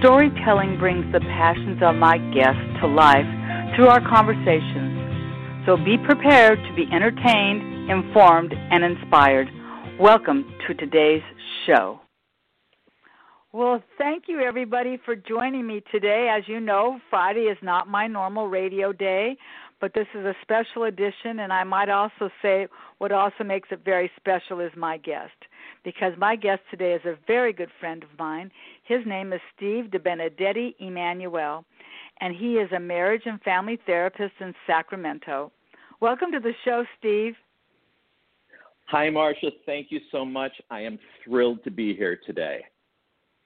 Storytelling brings the passions of my guests to life through our conversations. So be prepared to be entertained, informed, and inspired. Welcome to today's show. Well, thank you everybody for joining me today. As you know, Friday is not my normal radio day, but this is a special edition, and I might also say what also makes it very special is my guest because my guest today is a very good friend of mine. His name is Steve DeBenedetti-Emanuel, and he is a marriage and family therapist in Sacramento. Welcome to the show, Steve. Hi, Marcia. Thank you so much. I am thrilled to be here today.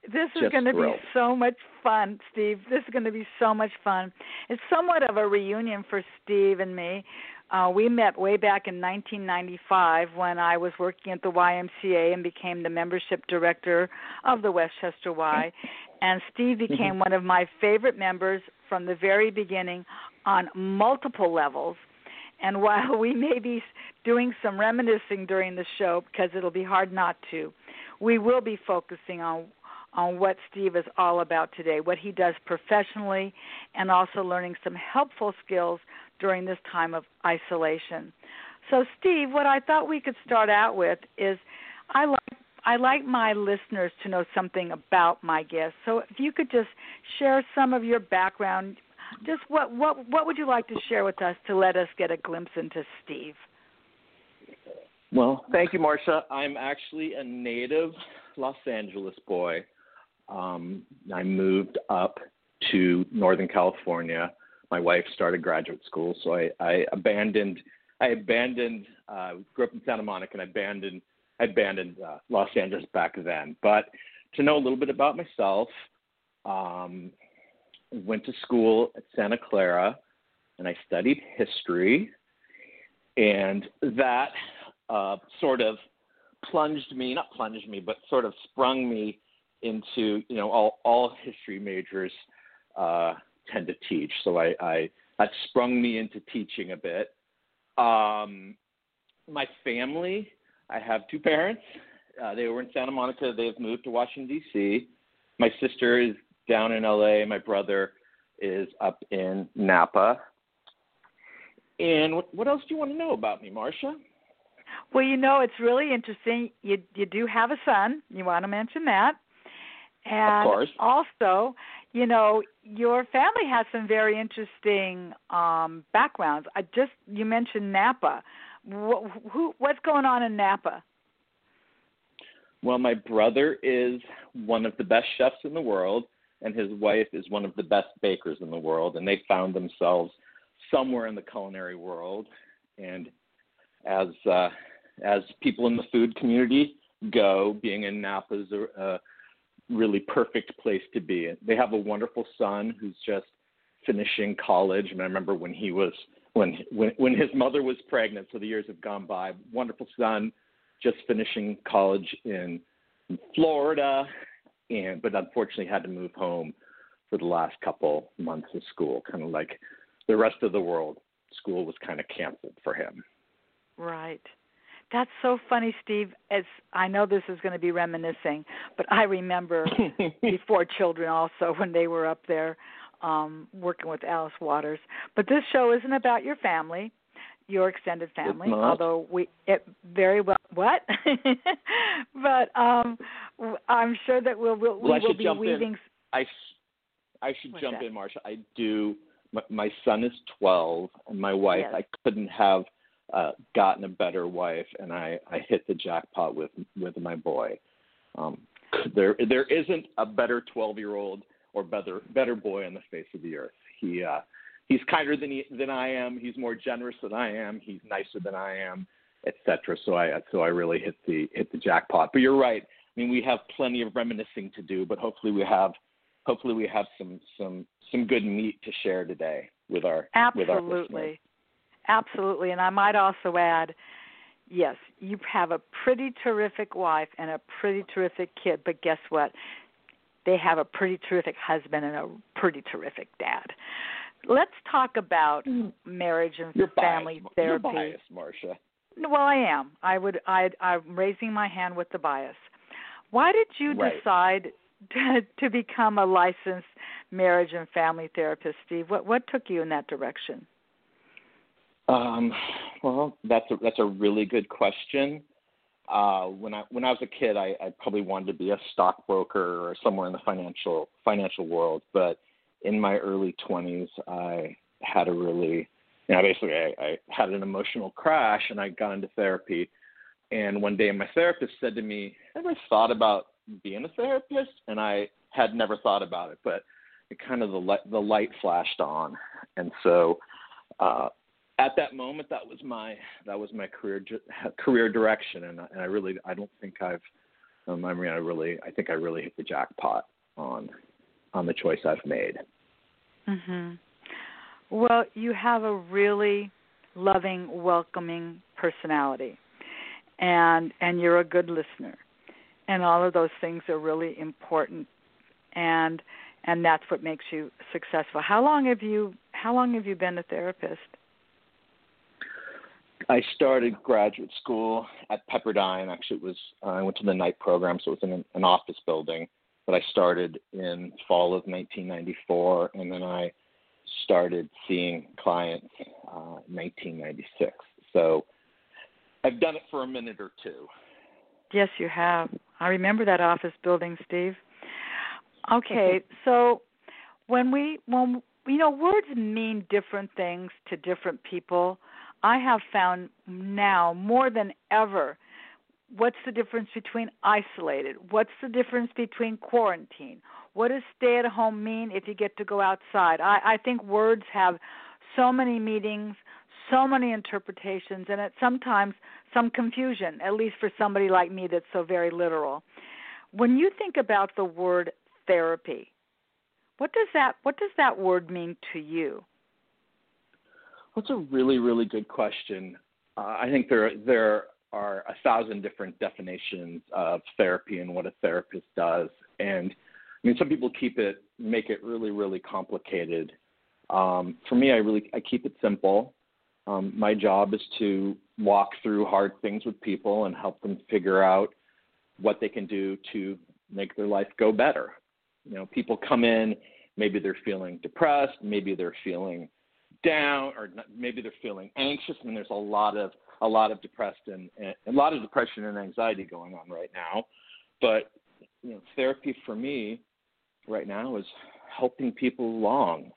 This is going to be so much fun, Steve. This is going to be so much fun. It's somewhat of a reunion for Steve and me. Uh, we met way back in 1995 when I was working at the YMCA and became the membership director of the Westchester Y. And Steve mm-hmm. became one of my favorite members from the very beginning on multiple levels. And while we may be doing some reminiscing during the show, because it'll be hard not to, we will be focusing on on what Steve is all about today, what he does professionally, and also learning some helpful skills during this time of isolation. So, Steve, what I thought we could start out with is I like I like my listeners to know something about my guest. So, if you could just share some of your background, just what what what would you like to share with us to let us get a glimpse into Steve? Well, thank you, Marsha. I'm actually a native Los Angeles boy. Um, I moved up to Northern California my wife started graduate school, so I, I abandoned I abandoned uh, grew up in Santa Monica and I abandoned I abandoned uh, Los Angeles back then. But to know a little bit about myself, um, went to school at Santa Clara and I studied history, and that uh, sort of plunged me not plunged me but sort of sprung me into you know all all history majors uh, tend to teach. So I, I that sprung me into teaching a bit. Um, my family, I have two parents. Uh, they were in Santa Monica. They've moved to Washington D.C. My sister is down in L.A. My brother is up in Napa. And what, what else do you want to know about me, Marcia? Well, you know, it's really interesting. You you do have a son. You want to mention that? And of course. also, you know, your family has some very interesting um backgrounds. I just you mentioned Napa. Wh- who what's going on in Napa? Well, my brother is one of the best chefs in the world, and his wife is one of the best bakers in the world, and they found themselves somewhere in the culinary world. And as uh, as people in the food community go, being in Napa is a really perfect place to be. They have a wonderful son who's just finishing college, and I remember when he was when when when his mother was pregnant. So the years have gone by. Wonderful son, just finishing college in, in Florida, and but unfortunately had to move home for the last couple months of school. Kind of like the rest of the world, school was kind of canceled for him. Right. That's so funny, Steve. As I know this is going to be reminiscing, but I remember before children also when they were up there um working with Alice Waters. But this show isn't about your family, your extended family, although we it very well what? but um I'm sure that we'll, we'll well, we will be weaving in. I I should What's jump that? in, Marsha. I do my, my son is 12 and my wife Yes. I couldn't have uh, gotten a better wife, and I, I hit the jackpot with with my boy. Um, there there isn't a better 12 year old or better better boy on the face of the earth. He uh, he's kinder than he, than I am. He's more generous than I am. He's nicer than I am, etc. So I so I really hit the hit the jackpot. But you're right. I mean, we have plenty of reminiscing to do, but hopefully we have hopefully we have some some some good meat to share today with our absolutely, with our. Absolutely. And I might also add, yes, you have a pretty terrific wife and a pretty terrific kid, but guess what? They have a pretty terrific husband and a pretty terrific dad. Let's talk about mm. marriage and You're family biased. therapy. You're biased, Marcia. Well, I am. I would. I. I'm raising my hand with the bias. Why did you right. decide to, to become a licensed marriage and family therapist, Steve? What What took you in that direction? Um, well, that's a that's a really good question. Uh, when I when I was a kid, I, I probably wanted to be a stockbroker or somewhere in the financial financial world. But in my early 20s, I had a really you know, basically I, I had an emotional crash and I got into therapy. And one day my therapist said to me, Ever thought about being a therapist? And I had never thought about it, but it kind of the light, the light flashed on. And so uh, at that moment, that was my that was my career career direction, and, and I really I don't think I've um, I mean I really I think I really hit the jackpot on on the choice I've made. Mhm. Well, you have a really loving, welcoming personality. And and you're a good listener. And all of those things are really important and and that's what makes you successful. How long have you how long have you been a therapist? I started graduate school at Pepperdine. Actually, it was uh, I went to the night program, so it was in an, an office building. But I started in fall of 1994, and then I started seeing clients uh, 1996. So I've done it for a minute or two. Yes, you have. I remember that office building, Steve. Okay, so when we when you know words mean different things to different people, I have found now more than ever what's the difference between isolated? What's the difference between quarantine? What does stay at home mean if you get to go outside? I, I think words have so many meanings, so many interpretations, and it's sometimes some confusion, at least for somebody like me that's so very literal. When you think about the word therapy, what does that what does that word mean to you? That's a really, really good question. Uh, I think there there are a thousand different definitions of therapy and what a therapist does, and I mean, some people keep it, make it really, really complicated. Um, for me, I really, I keep it simple. Um, my job is to walk through hard things with people and help them figure out what they can do to make their life go better. You know, people come in, maybe they're feeling depressed, maybe they're feeling down, or maybe they're feeling anxious. I mean, there's a lot of a lot of depressed and, and a lot of depression and anxiety going on right now. But you know, therapy for me right now is helping people along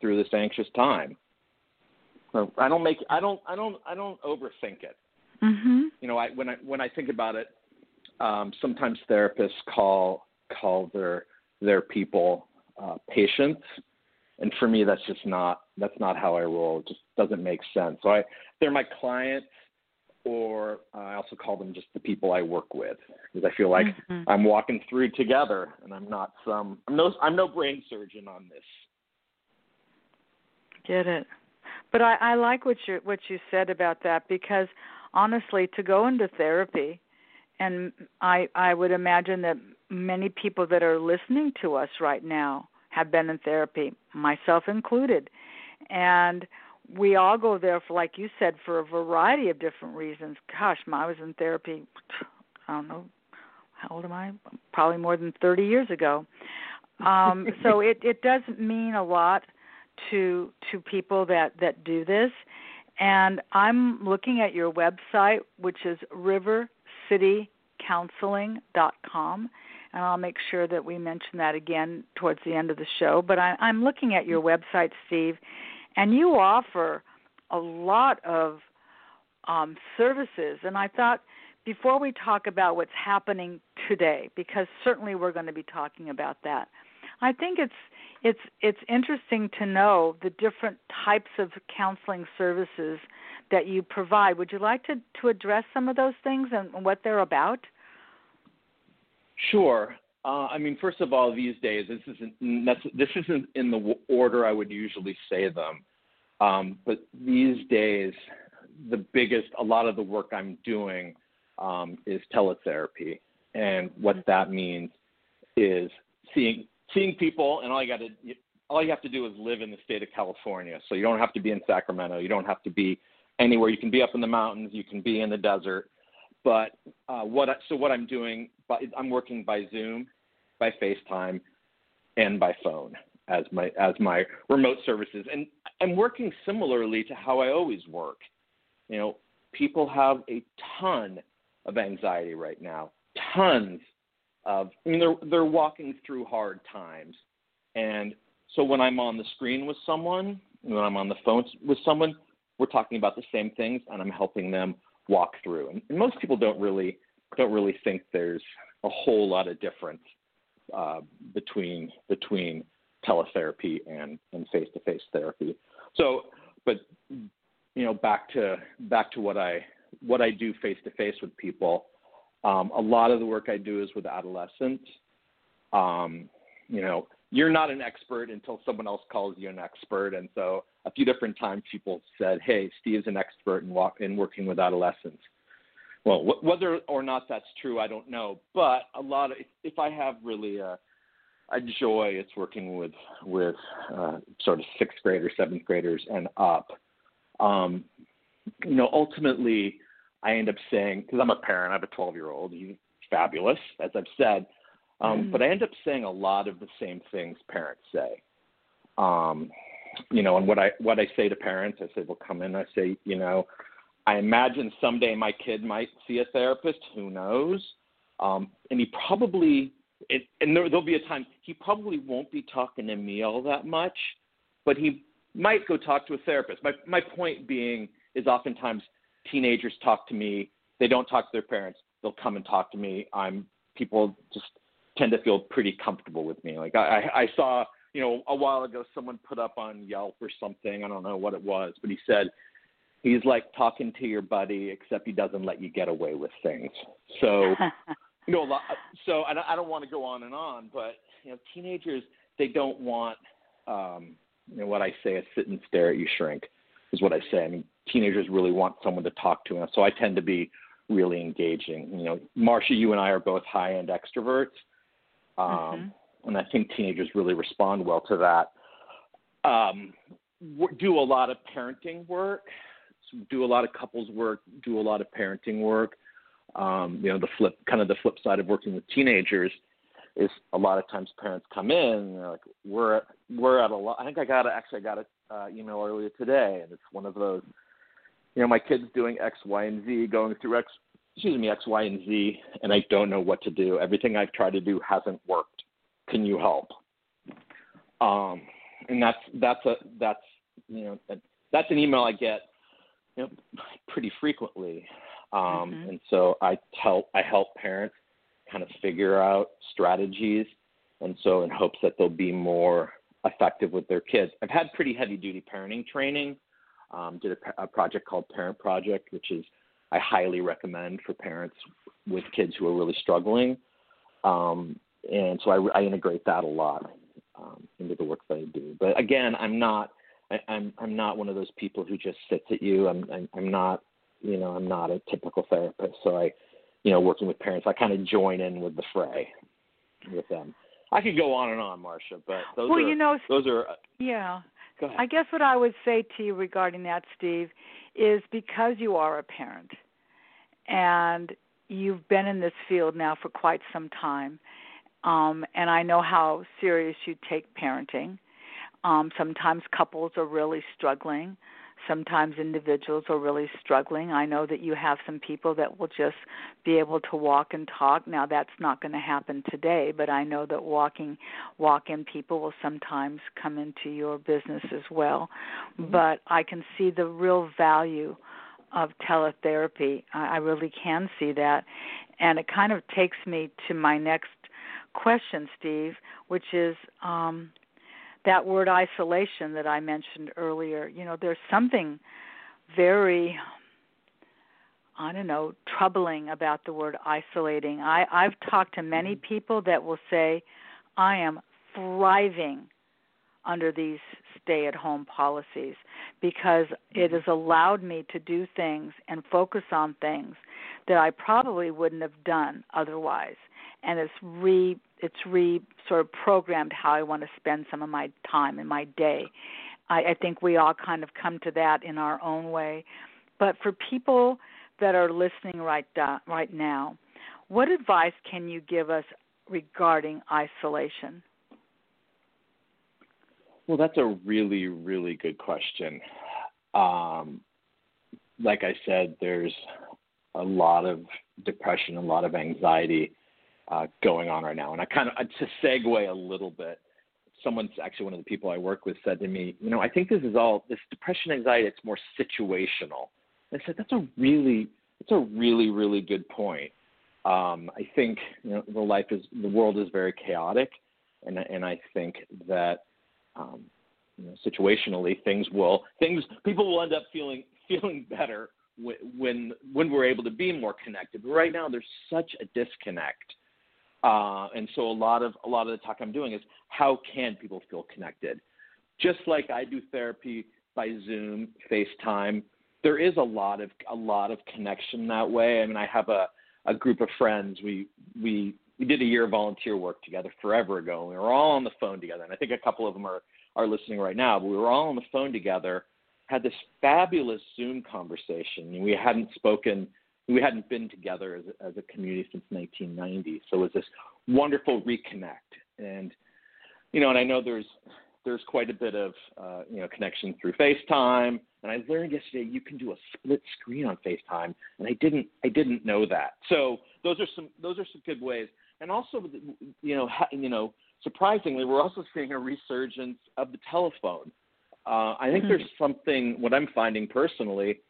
through this anxious time. I don't make I don't I don't I don't overthink it. Mm-hmm. You know, I when I when I think about it, um, sometimes therapists call call their their people uh, patients, and for me that's just not that's not how I roll. It just doesn't make sense. So I they're my clients or I also call them just the people I work with because I feel like mm-hmm. I'm walking through together and I'm not some I'm no I'm no brain surgeon on this. Get it. But I, I like what you what you said about that because honestly to go into therapy and I I would imagine that many people that are listening to us right now have been in therapy, myself included. And we all go there for like you said for a variety of different reasons. Gosh i was in therapy i don't know how old am i? Probably more than 30 years ago. Um so it it does mean a lot to to people that that do this. And i'm looking at your website which is rivercitycounseling.com and I'll make sure that we mention that again towards the end of the show. But I, I'm looking at your website, Steve, and you offer a lot of um, services. And I thought before we talk about what's happening today, because certainly we're going to be talking about that, I think it's it's it's interesting to know the different types of counseling services that you provide. Would you like to, to address some of those things and what they're about? Sure. Uh, I mean, first of all, these days this isn't this isn't in the order I would usually say them, um, but these days the biggest a lot of the work I'm doing um, is teletherapy, and what mm-hmm. that means is seeing seeing people, and all you got to all you have to do is live in the state of California. So you don't have to be in Sacramento, you don't have to be anywhere. You can be up in the mountains, you can be in the desert. But uh, what I, so what I'm doing, I'm working by Zoom by FaceTime and by phone as my as my remote services and I'm working similarly to how I always work. You know, people have a ton of anxiety right now. Tons of I mean they're they're walking through hard times. And so when I'm on the screen with someone, when I'm on the phone with someone, we're talking about the same things and I'm helping them walk through. And, and most people don't really don't really think there's a whole lot of difference uh, between between teletherapy and and face to face therapy. So, but you know, back to back to what I what I do face to face with people. Um, a lot of the work I do is with adolescents. Um, you know, you're not an expert until someone else calls you an expert, and so a few different times people said, "Hey, Steve's an expert in, walk, in working with adolescents." well, wh- whether or not that's true, I don't know. But a lot of, if, if I have really a, a joy, it's working with with uh, sort of sixth graders, seventh graders, and up. Um, you know, ultimately, I end up saying because I'm a parent, I have a 12 year old. He's fabulous, as I've said. Um, mm. But I end up saying a lot of the same things parents say. Um, you know, and what I what I say to parents, I say, "Well, come in." I say, you know, I imagine someday my kid might see a therapist. Who knows? Um, and he probably, it, and there, there'll be a time he probably won't be talking to me all that much, but he might go talk to a therapist. My my point being is oftentimes teenagers talk to me. They don't talk to their parents. They'll come and talk to me. I'm people just tend to feel pretty comfortable with me. Like I, I saw, you know, a while ago someone put up on Yelp or something. I don't know what it was, but he said he's like talking to your buddy, except he doesn't let you get away with things. So, you know, so I don't, I don't want to go on and on, but you know, teenagers they don't want, um, you know, what I say is sit and stare at you shrink is what I say. I mean, teenagers really want someone to talk to, and so I tend to be really engaging. You know, Marcia, you and I are both high-end extroverts, um, mm-hmm. And I think teenagers really respond well to that. Um, do a lot of parenting work do a lot of couples work, do a lot of parenting work. Um, you know, the flip, kind of the flip side of working with teenagers is a lot of times parents come in and they're like, we're we're at a lot. I think I got a, actually I got an uh, email earlier today, and it's one of those. You know, my kid's doing X, Y, and Z, going through X, excuse me, X, Y, and Z, and I don't know what to do. Everything I've tried to do hasn't worked. Can you help? Um, and that's that's a that's you know that's an email I get you know, pretty frequently. Um, mm-hmm. And so I help I help parents kind of figure out strategies, and so in hopes that they'll be more effective with their kids. I've had pretty heavy duty parenting training. Um, did a, a project called Parent Project, which is I highly recommend for parents with kids who are really struggling. Um, and so I, I integrate that a lot um, into the work that I do. But again, I'm not I, I'm I'm not one of those people who just sits at you. I'm I'm, I'm not you know I'm not a typical therapist. So I, you know, working with parents, I kind of join in with the fray with them. I could go on and on, Marcia, but those well, are you know, those are uh, yeah. I guess what I would say to you regarding that, Steve, is because you are a parent and you've been in this field now for quite some time, um, and I know how serious you take parenting um, sometimes couples are really struggling. Sometimes individuals are really struggling. I know that you have some people that will just be able to walk and talk. Now that's not going to happen today, but I know that walking walk-in people will sometimes come into your business as well. Mm-hmm. But I can see the real value of teletherapy. I, I really can see that. And it kind of takes me to my next question, Steve, which is um, that word isolation that I mentioned earlier. You know, there's something very I don't know, troubling about the word isolating. I, I've talked to many mm-hmm. people that will say, I am thriving under these stay at home policies because it has allowed me to do things and focus on things that I probably wouldn't have done otherwise. And it's re it's re sort of programmed how I want to spend some of my time in my day. I, I think we all kind of come to that in our own way. But for people that are listening right uh, right now, what advice can you give us regarding isolation? Well, that's a really, really good question. Um, like I said, there's a lot of depression, a lot of anxiety uh, going on right now. And I kind of, to segue a little bit, someone's actually one of the people I work with said to me, you know, I think this is all this depression, anxiety. It's more situational. I said that's a really, that's a really, really good point. Um, I think you know the life is the world is very chaotic, and and I think that um, you know, situationally things will things people will end up feeling feeling better when when we're able to be more connected. But right now there's such a disconnect, uh, and so a lot of a lot of the talk I'm doing is how can people feel connected? Just like I do therapy by Zoom, FaceTime, there is a lot of a lot of connection that way. I mean, I have a a group of friends. We we we did a year of volunteer work together forever ago. And we were all on the phone together, and I think a couple of them are are listening right now. But we were all on the phone together, had this fabulous Zoom conversation. We hadn't spoken, we hadn't been together as a, as a community since 1990. So it was this wonderful reconnect. And you know, and I know there's there's quite a bit of uh, you know connection through FaceTime. And I learned yesterday you can do a split screen on FaceTime, and I didn't I didn't know that. So those are some those are some good ways and also you know ha, you know surprisingly we're also seeing a resurgence of the telephone. Uh, I think mm-hmm. there's something what I'm finding personally,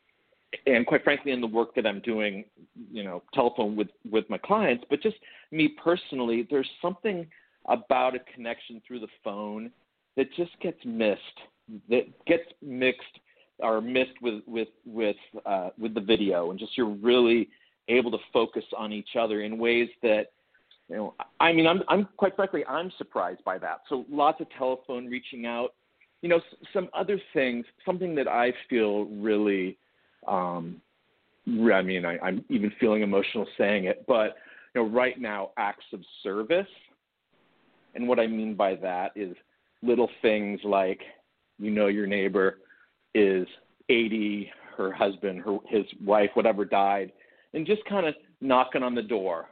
and quite frankly in the work that I'm doing, you know, telephone with with my clients, but just me personally, there's something about a connection through the phone that just gets missed, that gets mixed or missed with with with uh, with the video, and just you're really able to focus on each other in ways that you know, I mean, I'm, I'm quite frankly, I'm surprised by that. So lots of telephone reaching out. You know, some other things. Something that I feel really, um, I mean, I, I'm even feeling emotional saying it, but you know, right now, acts of service. And what I mean by that is little things like, you know, your neighbor is 80, her husband, her his wife, whatever died, and just kind of knocking on the door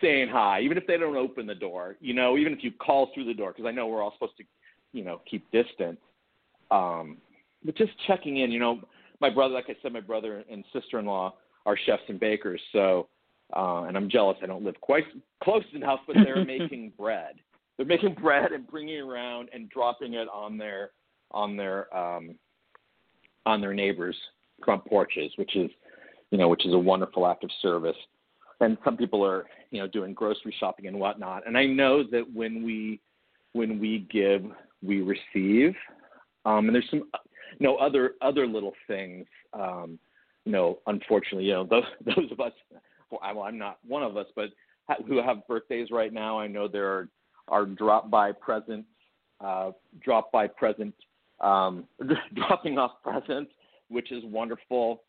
saying hi, even if they don't open the door, you know, even if you call through the door, because I know we're all supposed to, you know, keep distance. Um, but just checking in, you know, my brother, like I said, my brother and sister-in-law are chefs and bakers, so, uh, and I'm jealous I don't live quite close enough, but they're making bread. They're making bread and bringing it around and dropping it on their, on their, um, on their neighbors' front porches, which is, you know, which is a wonderful act of service and some people are you know doing grocery shopping and whatnot. And I know that when we when we give, we receive. Um, and there's some you know other other little things. Um, you know, unfortunately, you know those those of us. Well, I'm not one of us, but who have birthdays right now, I know there are are drop by presents, uh, drop by present, um, dropping off presents, which is wonderful.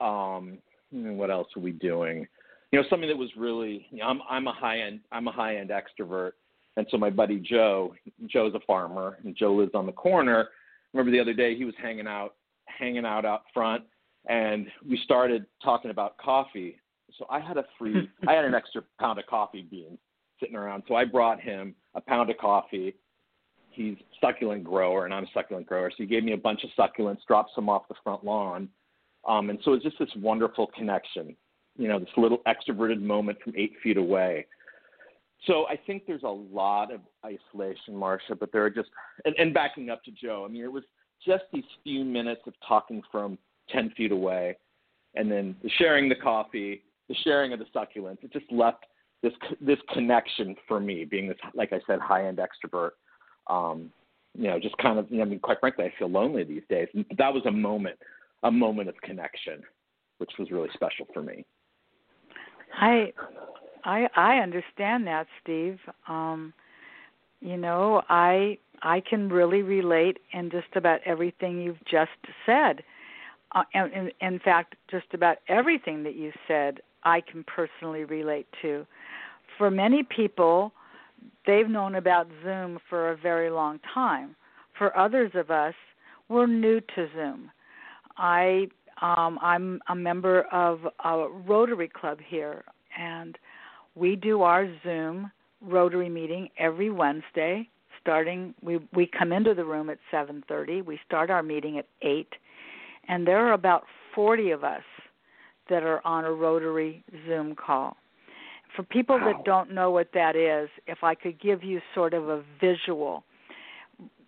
Um, what else are we doing? You know something that was really you know, I'm I'm a high end I'm a high end extrovert, and so my buddy Joe Joe's a farmer and Joe lives on the corner. Remember the other day he was hanging out hanging out out front, and we started talking about coffee. So I had a free I had an extra pound of coffee beans sitting around, so I brought him a pound of coffee. He's succulent grower, and I'm a succulent grower, so he gave me a bunch of succulents, dropped some off the front lawn. Um, and so it's just this wonderful connection you know, this little extroverted moment from eight feet away. So I think there's a lot of isolation, Marcia, but there are just, and, and backing up to Joe, I mean, it was just these few minutes of talking from 10 feet away and then the sharing the coffee, the sharing of the succulents. It just left this, this connection for me being this, like I said, high end extrovert. Um, you know, just kind of, you know, I mean, quite frankly, I feel lonely these days. That was a moment, a moment of connection. which was really special for me. I I I understand that, Steve. Um you know, I I can really relate in just about everything you've just said. Uh, and in, in fact, just about everything that you said, I can personally relate to. For many people, they've known about Zoom for a very long time. For others of us, we're new to Zoom. I um, I'm a member of a Rotary Club here, and we do our Zoom Rotary meeting every Wednesday. Starting, we we come into the room at 7:30. We start our meeting at eight, and there are about 40 of us that are on a Rotary Zoom call. For people wow. that don't know what that is, if I could give you sort of a visual,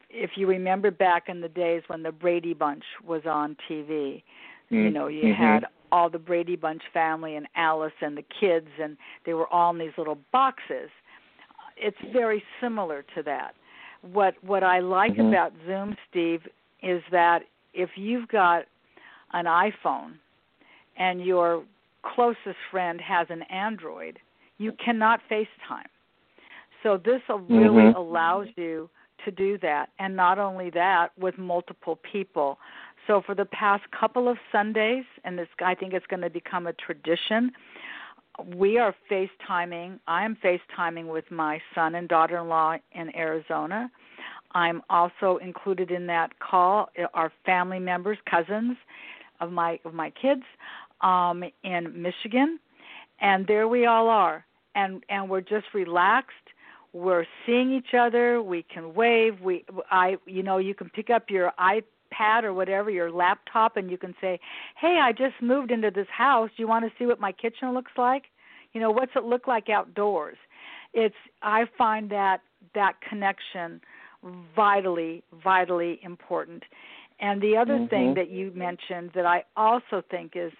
if you remember back in the days when the Brady Bunch was on TV. You know, you mm-hmm. had all the Brady Bunch family and Alice and the kids, and they were all in these little boxes. It's very similar to that. What what I like mm-hmm. about Zoom, Steve, is that if you've got an iPhone and your closest friend has an Android, you cannot FaceTime. So this really mm-hmm. allows you to do that, and not only that, with multiple people. So for the past couple of Sundays, and this I think it's going to become a tradition. We are FaceTiming. I am FaceTiming with my son and daughter-in-law in Arizona. I'm also included in that call. Our family members, cousins of my of my kids, um, in Michigan, and there we all are, and and we're just relaxed we're seeing each other we can wave we i you know you can pick up your ipad or whatever your laptop and you can say hey i just moved into this house. Do you want to see what my kitchen looks like? You know what's it look like outdoors? It's i find that that connection vitally vitally important. And the other mm-hmm. thing that you mentioned that i also think is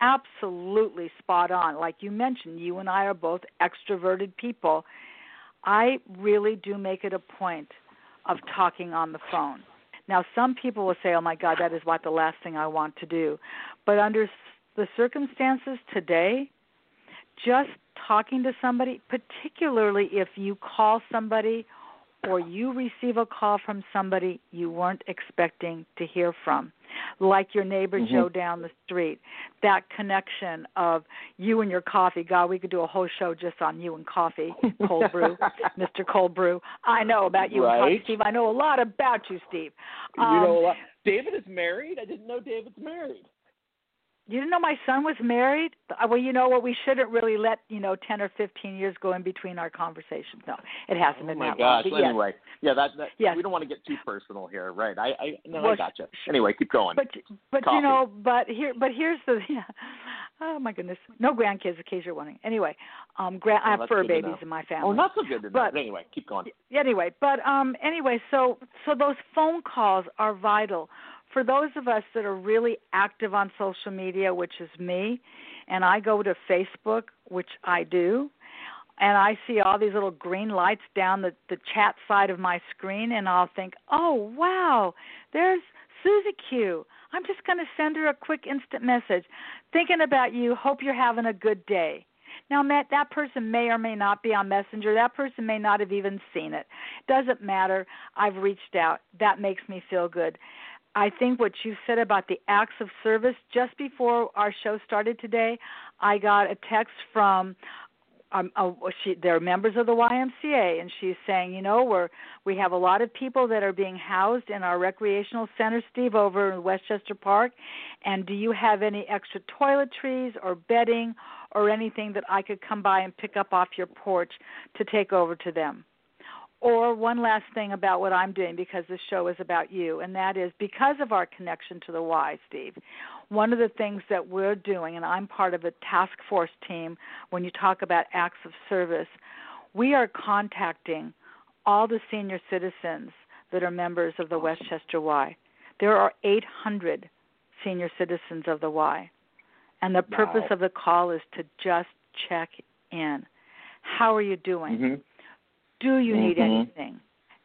absolutely spot on like you mentioned you and i are both extroverted people. I really do make it a point of talking on the phone. Now, some people will say, "Oh my God, that is what the last thing I want to do," but under the circumstances today, just talking to somebody, particularly if you call somebody or you receive a call from somebody you weren't expecting to hear from, like your neighbor mm-hmm. Joe down the street. That connection of you and your coffee. God, we could do a whole show just on you and coffee, cold brew, Mr. Cold Brew. I know about you right. and coffee, Steve. I know a lot about you, Steve. Um, you know a lot. David is married. I didn't know David's married. You didn't know my son was married? Uh, well, you know what? We shouldn't really let you know ten or fifteen years go in between our conversations. No, it hasn't oh been my that gosh. long. anyway, yes. yeah, that, that yes. we don't want to get too personal here, right? I, I no, well, I gotcha. Anyway, keep going. But but Coffee. you know, but here, but here's the. Yeah, oh my goodness, no grandkids, in case you're wondering. Anyway, um, grand, oh, I have fur babies in my family. Oh, not so good to know. But anyway, keep going. Anyway, but um, anyway, so so those phone calls are vital for those of us that are really active on social media, which is me, and I go to Facebook, which I do, and I see all these little green lights down the, the chat side of my screen, and I'll think, oh, wow, there's Susie Q. I'm just going to send her a quick instant message. Thinking about you, hope you're having a good day. Now, Matt, that person may or may not be on Messenger. That person may not have even seen it. Doesn't matter. I've reached out. That makes me feel good. I think what you said about the acts of service just before our show started today, I got a text from um, uh, she, they're members of the YMCA, and she's saying, you know, we're we have a lot of people that are being housed in our recreational center, Steve, over in Westchester Park. And do you have any extra toiletries or bedding or anything that I could come by and pick up off your porch to take over to them? Or one last thing about what I'm doing because this show is about you, and that is because of our connection to the Y, Steve. One of the things that we're doing, and I'm part of a task force team when you talk about acts of service, we are contacting all the senior citizens that are members of the Westchester Y. There are 800 senior citizens of the Y. And the purpose wow. of the call is to just check in. How are you doing? Mm-hmm do you need mm-hmm. anything?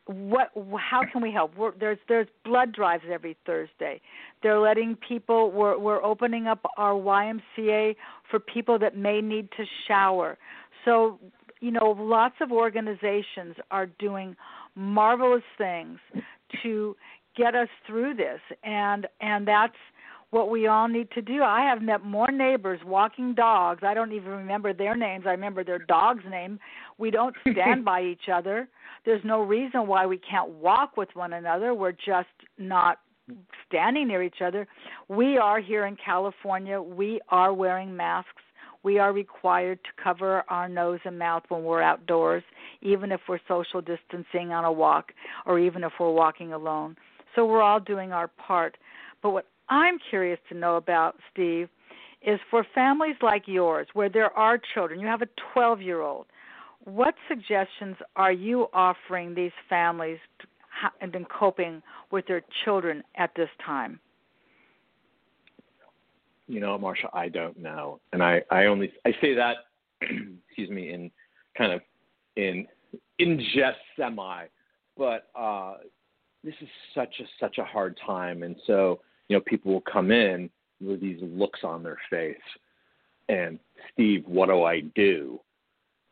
what how can we help we're, there's there's blood drives every thursday they're letting people we're we're opening up our ymca for people that may need to shower so you know lots of organizations are doing marvelous things to get us through this and and that's what we all need to do. I have met more neighbors walking dogs. I don't even remember their names. I remember their dog's name. We don't stand by each other. There's no reason why we can't walk with one another. We're just not standing near each other. We are here in California. We are wearing masks. We are required to cover our nose and mouth when we're outdoors, even if we're social distancing on a walk or even if we're walking alone. So we're all doing our part. But what I'm curious to know about, Steve, is for families like yours where there are children, you have a 12 year old, what suggestions are you offering these families and in coping with their children at this time? You know, Marsha, I don't know, and I I only I say that, excuse me, in kind of in in jest semi, but uh, this is such a such a hard time, and so you know, people will come in with these looks on their face and Steve, what do I do?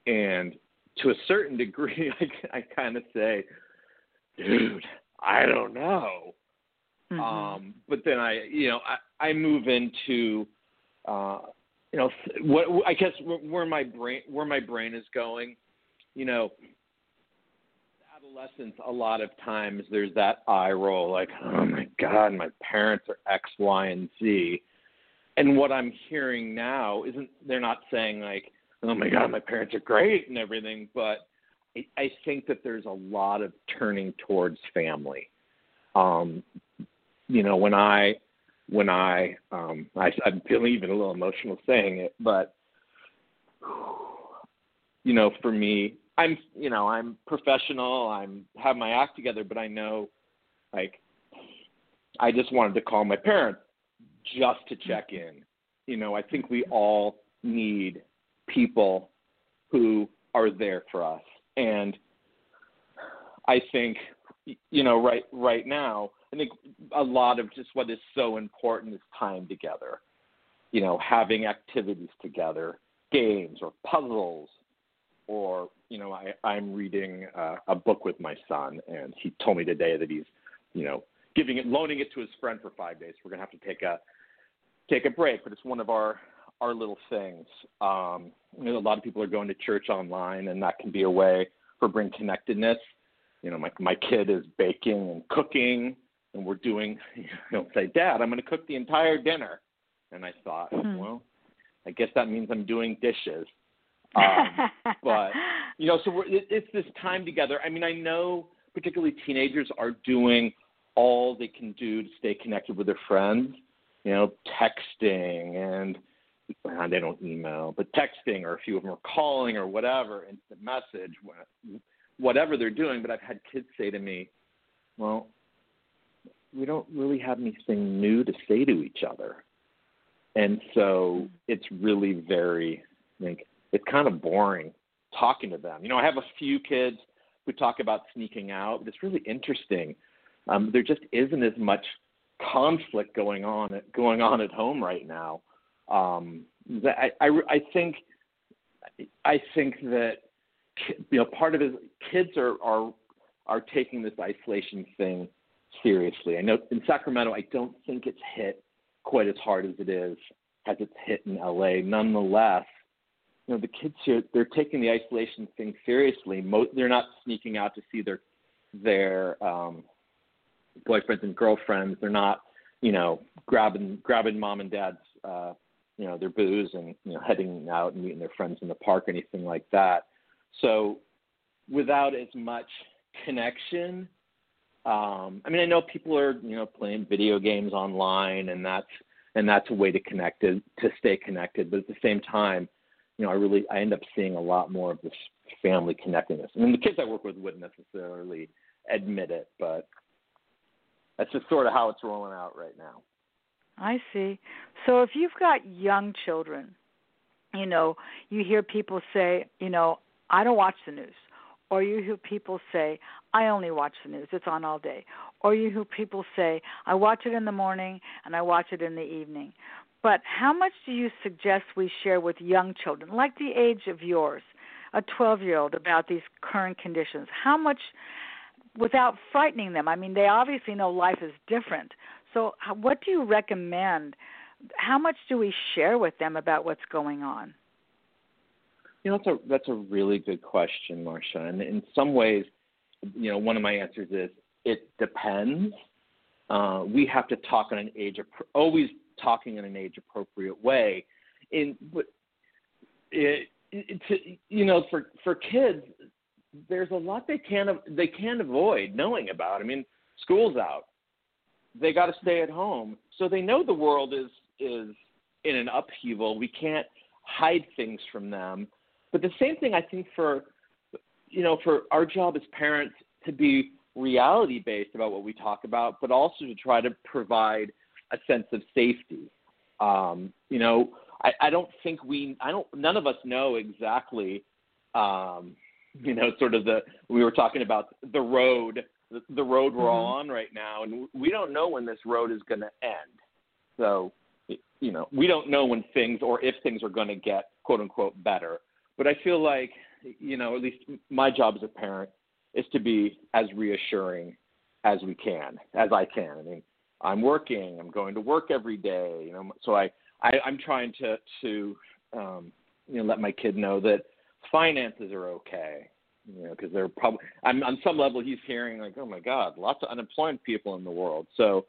And to a certain degree, I, I kind of say, dude, I don't know. Mm-hmm. Um, but then I, you know, I, I move into, uh, you know, what I guess where my brain where my brain is going, you know, adolescence, a lot of times there's that eye roll, like, oh my God, my parents are X, Y, and Z. And what I'm hearing now isn't, they're not saying, like, oh my God, my parents are great and everything, but I, I think that there's a lot of turning towards family. Um, you know, when I, when I, um, I, I'm feeling even a little emotional saying it, but, you know, for me, I'm you know I'm professional. I'm have my act together, but I know like I just wanted to call my parents just to check in. You know, I think we all need people who are there for us, and I think you know right right now I think a lot of just what is so important is time together. You know, having activities together, games or puzzles or you know I, I'm reading uh, a book with my son, and he told me today that he's you know giving it, loaning it to his friend for five days. We're gonna have to take a take a break, but it's one of our our little things. Um, you know, a lot of people are going to church online, and that can be a way for bring connectedness. You know, my my kid is baking and cooking, and we're doing. He'll say, "Dad, I'm going to cook the entire dinner," and I thought, hmm. well, I guess that means I'm doing dishes. Um, but you know, so we're, it, it's this time together. I mean, I know particularly teenagers are doing all they can do to stay connected with their friends. You know, texting and uh, they don't email, but texting, or a few of them are calling or whatever, instant message, whatever they're doing. But I've had kids say to me, "Well, we don't really have anything new to say to each other," and so mm. it's really very like it's kind of boring talking to them. You know, I have a few kids who talk about sneaking out, but it's really interesting. Um, there just isn't as much conflict going on going on at home right now. Um, I, I, I think I think that you know part of it kids are are are taking this isolation thing seriously. I know in Sacramento, I don't think it's hit quite as hard as it is as it's hit in LA. Nonetheless, you know the kids here they're taking the isolation thing seriously. Most they're not sneaking out to see their their um, boyfriends and girlfriends. They're not you know grabbing grabbing mom and dad's uh, you know their booze and you know heading out and meeting their friends in the park or anything like that. So without as much connection. Um, I mean, I know people are you know playing video games online, and that's and that's a way to connect to, to stay connected. But at the same time, you know, I really I end up seeing a lot more of this family connectedness. I mean, the kids I work with wouldn't necessarily admit it, but that's just sort of how it's rolling out right now. I see. So if you've got young children, you know, you hear people say, you know, I don't watch the news, or you hear people say, I only watch the news, it's on all day. Or you hear people say, I watch it in the morning and I watch it in the evening. But how much do you suggest we share with young children, like the age of yours, a 12 year old, about these current conditions? How much, without frightening them? I mean, they obviously know life is different. So, what do you recommend? How much do we share with them about what's going on? You know, that's a that's a really good question, Marcia. And in some ways, you know, one of my answers is it depends. Uh, we have to talk on an age of always talking in an age appropriate way. In but it, it, to, you know, for for kids, there's a lot they can't they can't avoid knowing about. I mean, school's out, they got to stay at home, so they know the world is is in an upheaval. We can't hide things from them. But the same thing I think for you know for our job as parents to be reality based about what we talk about, but also to try to provide a sense of safety. Um, you know, I, I don't think we, I don't, none of us know exactly, um, you know, sort of the, we were talking about the road, the, the road we're mm-hmm. on right now, and we don't know when this road is going to end. So, you know, we don't know when things or if things are going to get quote unquote better. But I feel like, you know, at least my job as a parent is to be as reassuring as we can, as I can. I mean, I'm working, I'm going to work every day, you know, so I, I I'm trying to to um, you know let my kid know that finances are okay, you know, because they're probably I'm on some level he's hearing like, oh my God, lots of unemployed people in the world, so.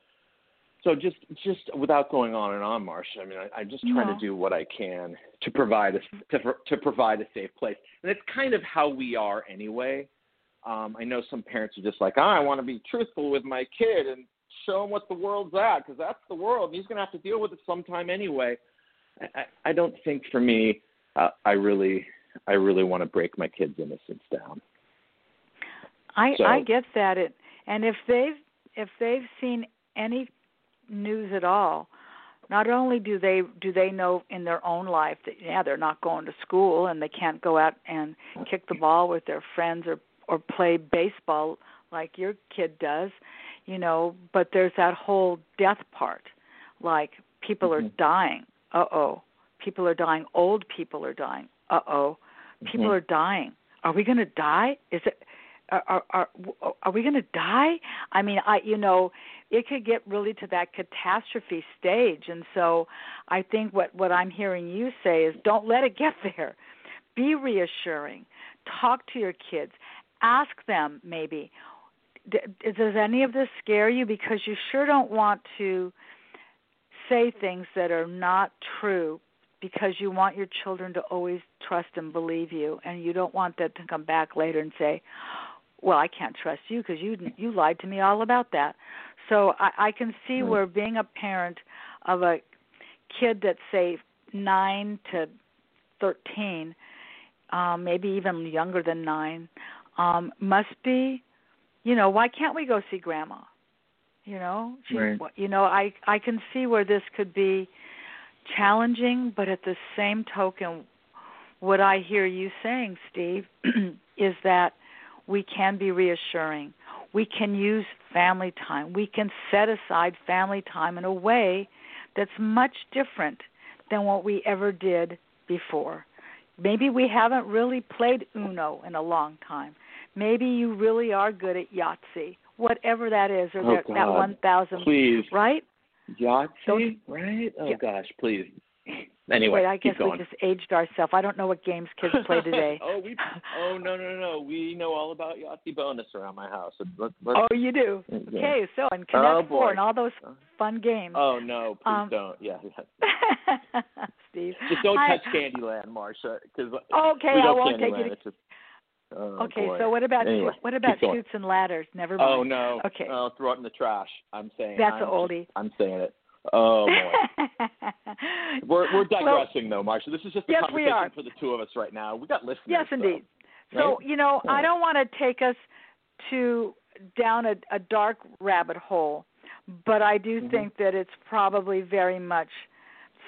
So just just without going on and on, Marcia. I mean, I, I'm just trying no. to do what I can to provide a to, to provide a safe place, and it's kind of how we are anyway. Um, I know some parents are just like, oh, I want to be truthful with my kid and show him what the world's at because that's the world. And he's going to have to deal with it sometime anyway. I, I don't think for me, uh, I really, I really want to break my kids' innocence down. I so, I get that it, and if they've if they've seen any news at all, not only do they do they know in their own life that yeah they're not going to school and they can't go out and kick the ball with their friends or or play baseball like your kid does you know, but there's that whole death part. Like people mm-hmm. are dying. Uh oh. People are dying. Old people are dying. Uh oh. People mm-hmm. are dying. Are we going to die? Is it are are are, are we going to die? I mean, I you know, it could get really to that catastrophe stage and so I think what what I'm hearing you say is don't let it get there. Be reassuring. Talk to your kids. Ask them maybe, does any of this scare you? Because you sure don't want to say things that are not true because you want your children to always trust and believe you and you don't want them to come back later and say well i can't trust you because you you lied to me all about that. So i i can see where being a parent of a kid that's say 9 to 13 um maybe even younger than 9 um must be you know, why can't we go see grandma? You know, she, right. you know, I I can see where this could be challenging, but at the same token, what I hear you saying, Steve, is that we can be reassuring. We can use family time. We can set aside family time in a way that's much different than what we ever did before. Maybe we haven't really played Uno in a long time. Maybe you really are good at Yahtzee, whatever that is, or oh, that, that one thousand. Please, right? Yahtzee, right? Oh yeah. gosh, please. Anyway, Wait, I guess we just aged ourselves. I don't know what games kids play today. oh, we. Oh no, no, no. We know all about Yahtzee bonus around my house. Let's, let's, oh, you do. Yeah. Okay, so and Connect oh, Four and all those fun games. Oh no, please um, don't. Yeah. Steve. Just don't I, touch Candyland, Marcia, because okay, we I won't Candyland. take it. It's just, Oh, okay, boy. so what about anyway, what about. Chutes and Ladders? Never mind. Oh no. Okay. Oh, throw it in the trash. I'm saying. That's I'm an oldie. I'm saying it. Oh boy. we're we're digressing well, though, Marcia. This is just a yes, conversation for the two of us right now. We got listeners. Yes, indeed. So, right? you know, yeah. I don't want to take us to down a, a dark rabbit hole, but I do mm-hmm. think that it's probably very much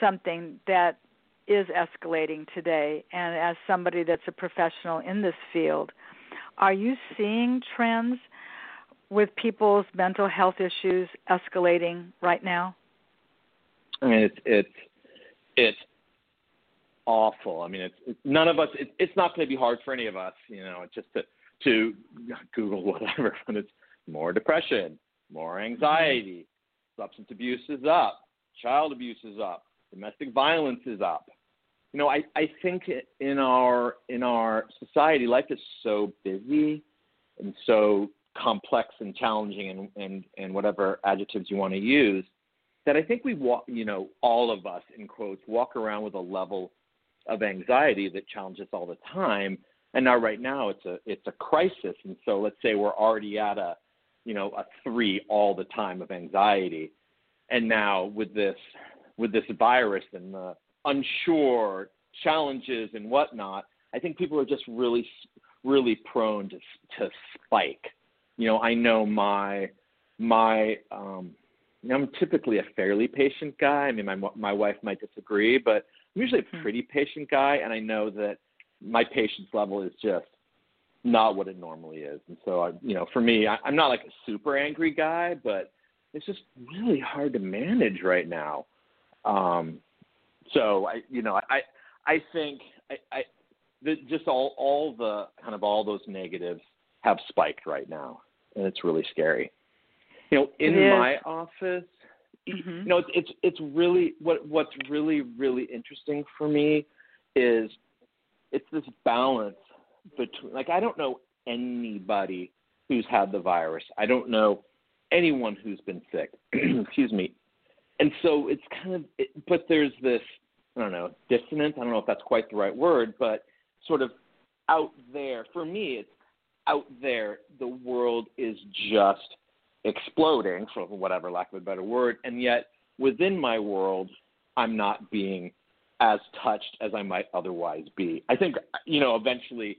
something that is escalating today. And as somebody that's a professional in this field, are you seeing trends with people's mental health issues escalating right now? I mean, it's it's it's awful. I mean, it's, it's none of us. It, it's not going to be hard for any of us, you know, just to to Google whatever. But it's more depression, more anxiety, mm-hmm. substance abuse is up, child abuse is up, domestic violence is up. You know, I I think in our in our society, life is so busy and so complex and challenging and and and whatever adjectives you want to use that I think we walk, you know, all of us in quotes walk around with a level of anxiety that challenges all the time. And now, right now, it's a it's a crisis. And so, let's say we're already at a, you know, a three all the time of anxiety, and now with this with this virus and the unsure challenges and whatnot, I think people are just really really prone to to spike. You know, I know my my um, I'm typically a fairly patient guy. I mean, my my wife might disagree, but I'm usually a hmm. pretty patient guy, and I know that my patience level is just not what it normally is. And so, I, you know, for me, I, I'm not like a super angry guy, but it's just really hard to manage right now. Um, so I, you know, I, I think I, I the, just all, all the kind of all those negatives have spiked right now, and it's really scary. You know, in my office, mm-hmm. you know, it's, it's it's really what what's really really interesting for me is it's this balance between like I don't know anybody who's had the virus. I don't know anyone who's been sick. Excuse me. And so it's kind of, it, but there's this, I don't know, dissonance. I don't know if that's quite the right word, but sort of out there. For me, it's out there. The world is just exploding, for whatever lack of a better word, and yet within my world, I'm not being as touched as I might otherwise be. I think you know eventually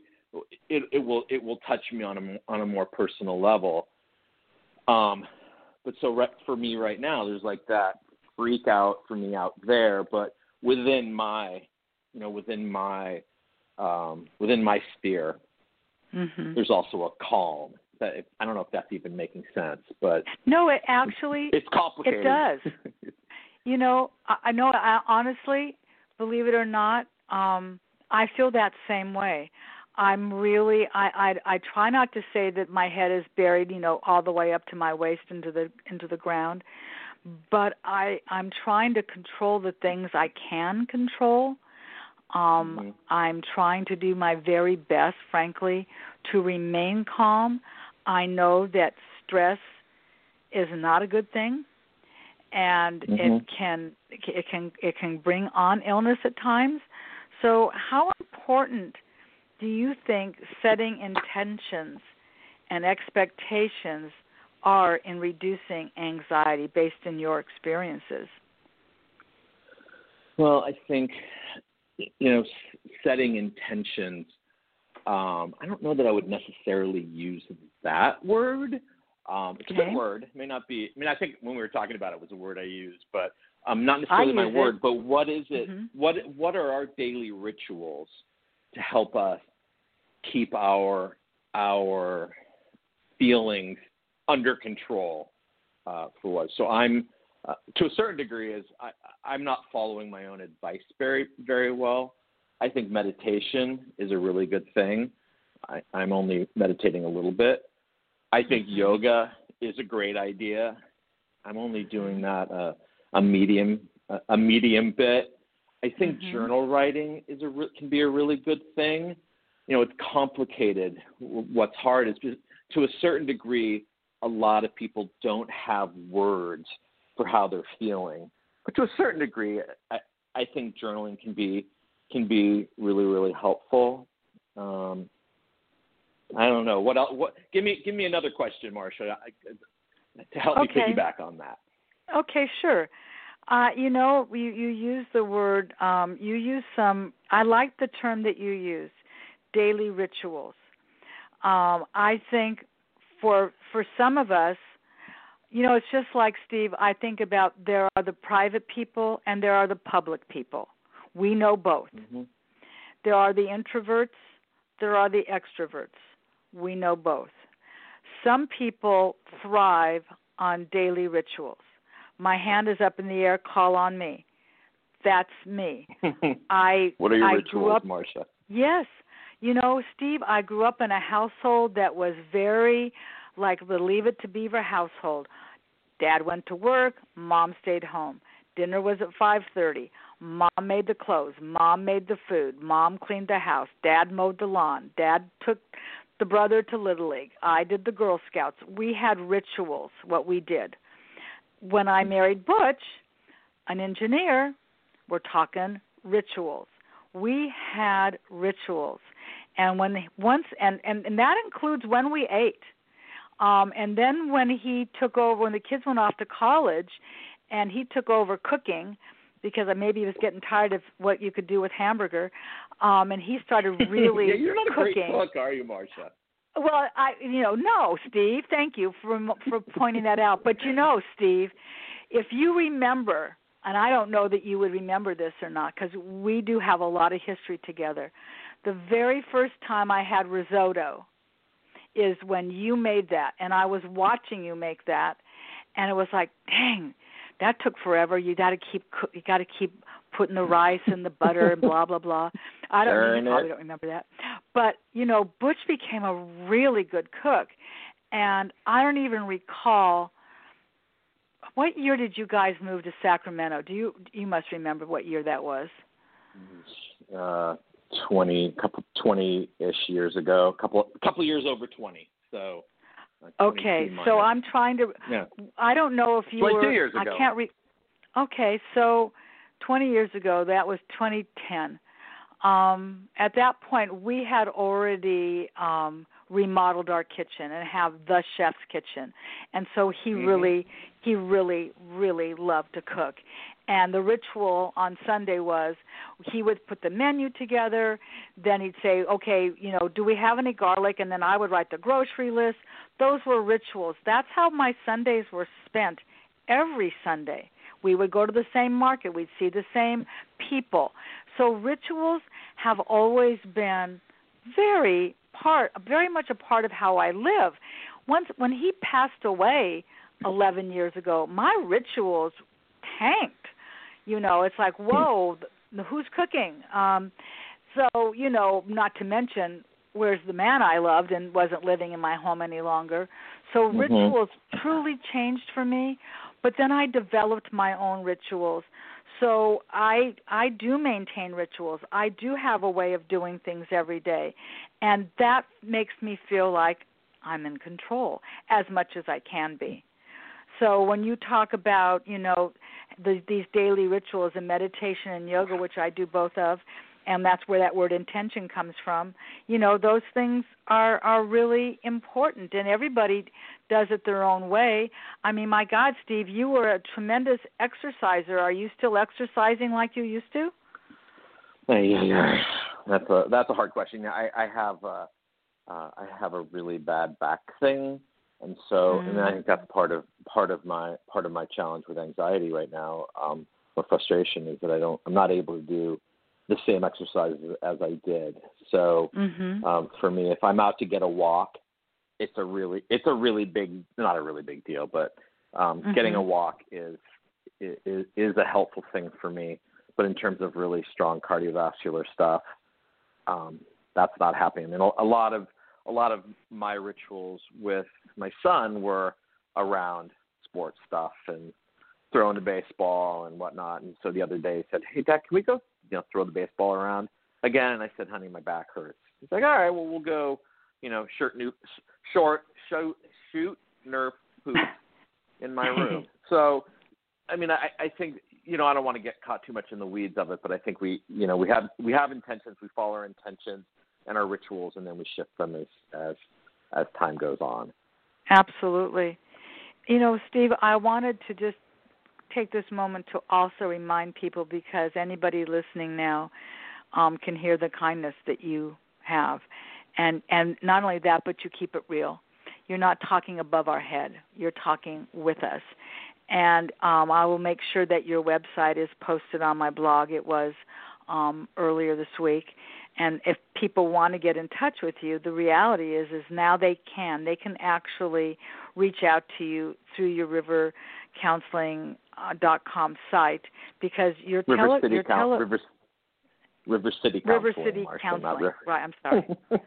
it, it will it will touch me on a on a more personal level. Um, but so for me right now, there's like that freak out for me out there, but within my you know within my um, within my sphere, mm-hmm. there's also a calm that I don't know if that's even making sense, but no, it actually it's complicated. It does. you know, I, I know. I, honestly, believe it or not, um, I feel that same way. I'm really I, I I try not to say that my head is buried, you know, all the way up to my waist into the into the ground, but I I'm trying to control the things I can control. Um mm-hmm. I'm trying to do my very best, frankly, to remain calm. I know that stress is not a good thing and mm-hmm. it can it can it can bring on illness at times. So how important do you think setting intentions and expectations are in reducing anxiety based on your experiences? Well, I think you know setting intentions um, I don't know that I would necessarily use that word. Um, it's okay. a good word. It may not be. I mean, I think when we were talking about it, it was a word I used, but um, not necessarily my word. But what is it? Mm-hmm. What What are our daily rituals to help us keep our our feelings under control uh, for what? So I'm uh, to a certain degree is I, I'm not following my own advice very very well. I think meditation is a really good thing. I, I'm only meditating a little bit. I think mm-hmm. yoga is a great idea. I'm only doing that uh, a medium a medium bit. I think mm-hmm. journal writing is a re- can be a really good thing. You know, it's complicated. What's hard is just, to a certain degree, a lot of people don't have words for how they're feeling. But to a certain degree, I, I think journaling can be can be really really helpful. Um, I don't know what else. What give me give me another question, Marcia, to help okay. me piggyback on that. Okay, sure. Uh, you know, you you use the word. Um, you use some. I like the term that you use, daily rituals. Um, I think for for some of us, you know, it's just like Steve. I think about there are the private people and there are the public people. We know both. Mm-hmm. There are the introverts, there are the extroverts. we know both. Some people thrive on daily rituals. My hand is up in the air, call on me. That's me. I What are your I rituals, up Marcia? Yes. You know, Steve, I grew up in a household that was very like the Leave It to Beaver household. Dad went to work, mom stayed home. Dinner was at 5:30. Mom made the clothes, mom made the food, mom cleaned the house, dad mowed the lawn, dad took the brother to little league. I did the Girl Scouts. We had rituals what we did. When I married Butch, an engineer, we're talking rituals. We had rituals. And when once and and, and that includes when we ate. Um and then when he took over when the kids went off to college and he took over cooking because maybe he was getting tired of what you could do with hamburger um and he started really yeah, you're not a cooking. great cook, are you, Marcia? Well, I you know, no, Steve, thank you for for pointing that out. But you know, Steve, if you remember, and I don't know that you would remember this or not cuz we do have a lot of history together. The very first time I had risotto is when you made that and I was watching you make that and it was like, "Dang, that took forever. You got to keep cook- you got to keep putting the rice and the butter and blah blah blah." I don't Darn you probably don't remember that. But, you know, Butch became a really good cook and I don't even recall what year did you guys move to Sacramento? Do you you must remember what year that was? Uh, twenty, couple, twenty-ish years ago, couple, couple years over twenty. So. uh, 22 Okay, so. I'm trying to Yeah. I don't know if you 22 were years I can't re Okay, so 20 years ago, that was 2010. Um at that point we had already um remodeled our kitchen and have the chef's kitchen. And so he Mhm. really he really really loved to cook. And the ritual on Sunday was he would put the menu together, then he'd say, "Okay, you know, do we have any garlic?" and then I would write the grocery list. Those were rituals. That's how my Sundays were spent every Sunday. We would go to the same market, we'd see the same people. So rituals have always been very part very much a part of how I live. Once when he passed away 11 years ago, my rituals tanked. You know, it's like, whoa, who's cooking? Um so, you know, not to mention where's the man I loved and wasn't living in my home any longer. So Mhm. rituals truly changed for me, but then I developed my own rituals. So I I do maintain rituals. I do have a way of doing things every day. And that makes me feel like I'm in control as much as I can be. So when you talk about, you know, the, these daily rituals and meditation and yoga, which I do both of, and that's where that word intention comes from. You know, those things are are really important, and everybody does it their own way. I mean, my God, Steve, you were a tremendous exerciser. Are you still exercising like you used to? Yeah. That's a that's a hard question. I I have uh, uh, I have a really bad back thing, and so and I think that's part of part of my part of my challenge with anxiety right now, um, or frustration is that I don't I'm not able to do the same exercises as I did. So Mhm. um, for me, if I'm out to get a walk, it's a really it's a really big not a really big deal, but um, getting a Mhm. walk is is is a helpful thing for me. But in terms of really strong cardiovascular stuff, um, that's not happening. And a lot of a lot of my rituals with my son were around sports stuff and throwing the baseball and whatnot. And so the other day he said, "Hey, Dad, can we go, you know, throw the baseball around again?" And I said, "Honey, my back hurts." He's like, "All right, well, we'll go, you know, shirt new, short, shoot, shoot, nerf hoops in my room." so, I mean, I, I think you know, I don't want to get caught too much in the weeds of it, but I think we, you know, we have we have intentions, we follow our intentions and our rituals, and then we shift them as as as time goes on. Absolutely. You know, Steve, I wanted to just take this moment to also remind people because anybody listening now um, can hear the kindness that you have, and and not only that, but you keep it real. You're not talking above our head. You're talking with us, and um, I will make sure that your website is posted on my blog. It was um, earlier this week, and if people want to get in touch with you the reality is is now they can they can actually reach out to you through your river counseling uh, dot com site because your River tele City your Coun- tele River, River City River Counseling, City Counseling. River. Right, I'm sorry.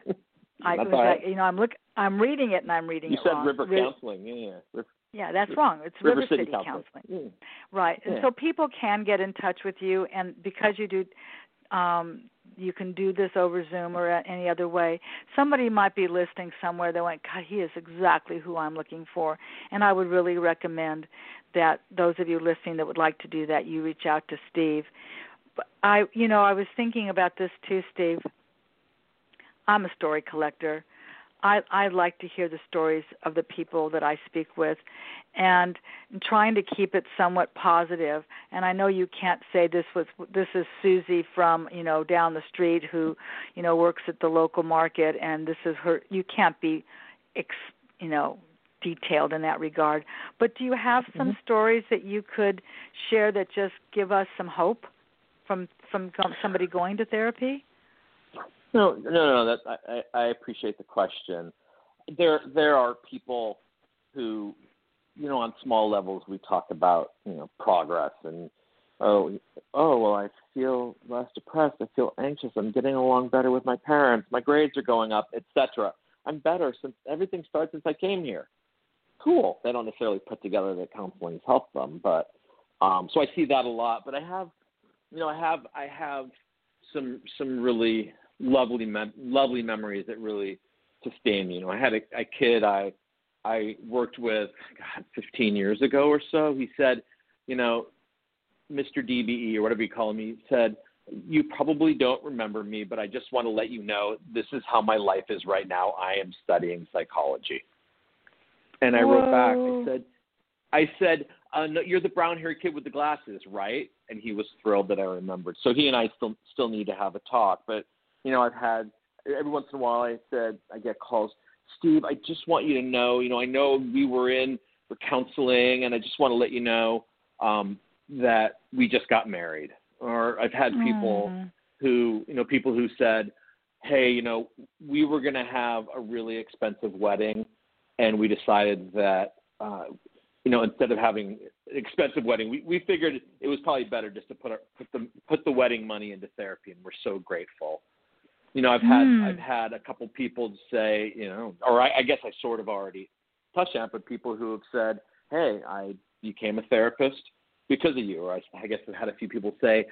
I was right. like, you know, I'm look I'm reading it and I'm reading You it said wrong. River Ri- Counseling. Yeah, yeah. River, Yeah, that's wrong. It's River, River, City, Counseling. Counseling. Right. And so people can get in touch with you and because you do um you can do this over Zoom or any other way. Somebody might be listening somewhere that went, God, he is exactly who I'm looking for. And I would really recommend that those of you listening that would like to do that, you reach out to Steve. I, you know, I was thinking about this too, Steve. I'm a story collector. I I like to hear the stories of the people that I speak with, and trying to keep it somewhat positive. And I know you can't say this was this is Susie from you know down the street who you know works at the local market, and this is her. You can't be, ex, you know, detailed in that regard. But do you have some Mm-hmm. stories that you could share that just give us some hope from from somebody going to therapy? No, no, no. That I, I appreciate the question. There, there are people who, you know, on small levels, we talk about, you know, progress and, oh, oh, well, I feel less depressed. I feel anxious. I'm getting along better with my parents. My grades are going up, etc. I'm better since everything started since I came here. Cool. They don't necessarily put together that counseling's helped them, but um, so I see that a lot. But I have, you know, I have, I have some some really lovely mem- lovely memories that really sustain me. You know, I had a, a kid I I worked with God 15 years ago or so. He said, you know, Mr. DBE or whatever you call me said, you probably don't remember me, but I just want to let you know this is how my life is right now. I am studying psychology. And I wrote back. I said, I said, uh, no, you're the brown haired kid with the glasses, right? And he was thrilled that I remembered. So he and I still still need to have a talk. But you know, I've had every once in a while. I said I get calls. Steve, I just want you to know. You know, I know we were in for counseling, and I just want to let you know um, that we just got married. Or I've had people Mm. who, you know, people who said, "Hey, you know, we were going to have a really expensive wedding, and we decided that, uh, you know, instead of having an expensive wedding, we, we figured it was probably better just to put our, put the put the wedding money into therapy, and we're so grateful." You know, I've had Hmm. I've had a couple people say, you know, or I, I guess I sort of already touched on, it, but people who have said, "Hey, I became a therapist because of you," or I, I guess I've had a few people say,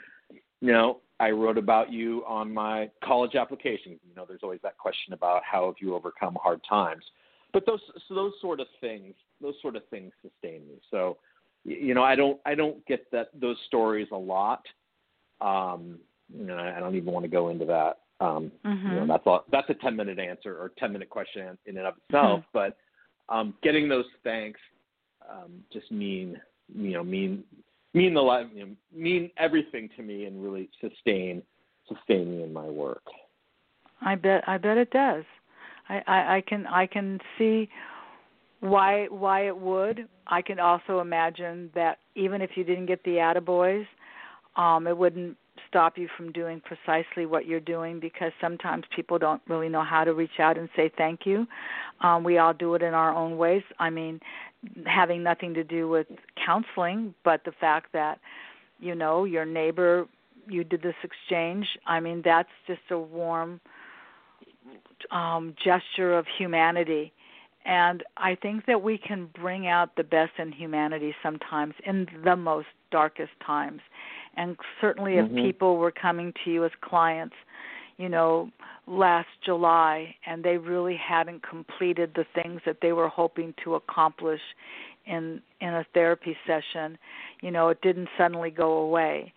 you know, I wrote about you on my college application. You know, there's always that question about how have you overcome hard times. But those so those sort of things, those sort of things sustain me. So, you know, I don't I don't get that those stories a lot. Um, you know, I don't even want to go into that. Um, You know, Mhm. that's all, that's a 10 minute answer or 10 minute question in and of itself. Mhm. But um, getting those thanks um, just mean you know mean mean the life you know, mean everything to me and really sustain sustain me in my work. I bet I bet it does. I, I, I can I can see why why it would. I can also imagine that even if you didn't get the attaboys, um, it wouldn't stop you from doing precisely what you're doing because sometimes people don't really know how to reach out and say thank you. Um, we all do it in our own ways. I mean, having nothing to do with counseling, but the fact that you know your neighbor you did this exchange. I mean, that's just a warm um, gesture of humanity. And I think that we can bring out the best in humanity sometimes in the most darkest times. And certainly, if Mhm. people were coming to you as clients, you know, last July, and they really hadn't completed the things that they were hoping to accomplish in in a therapy session, you know, it didn't suddenly go away.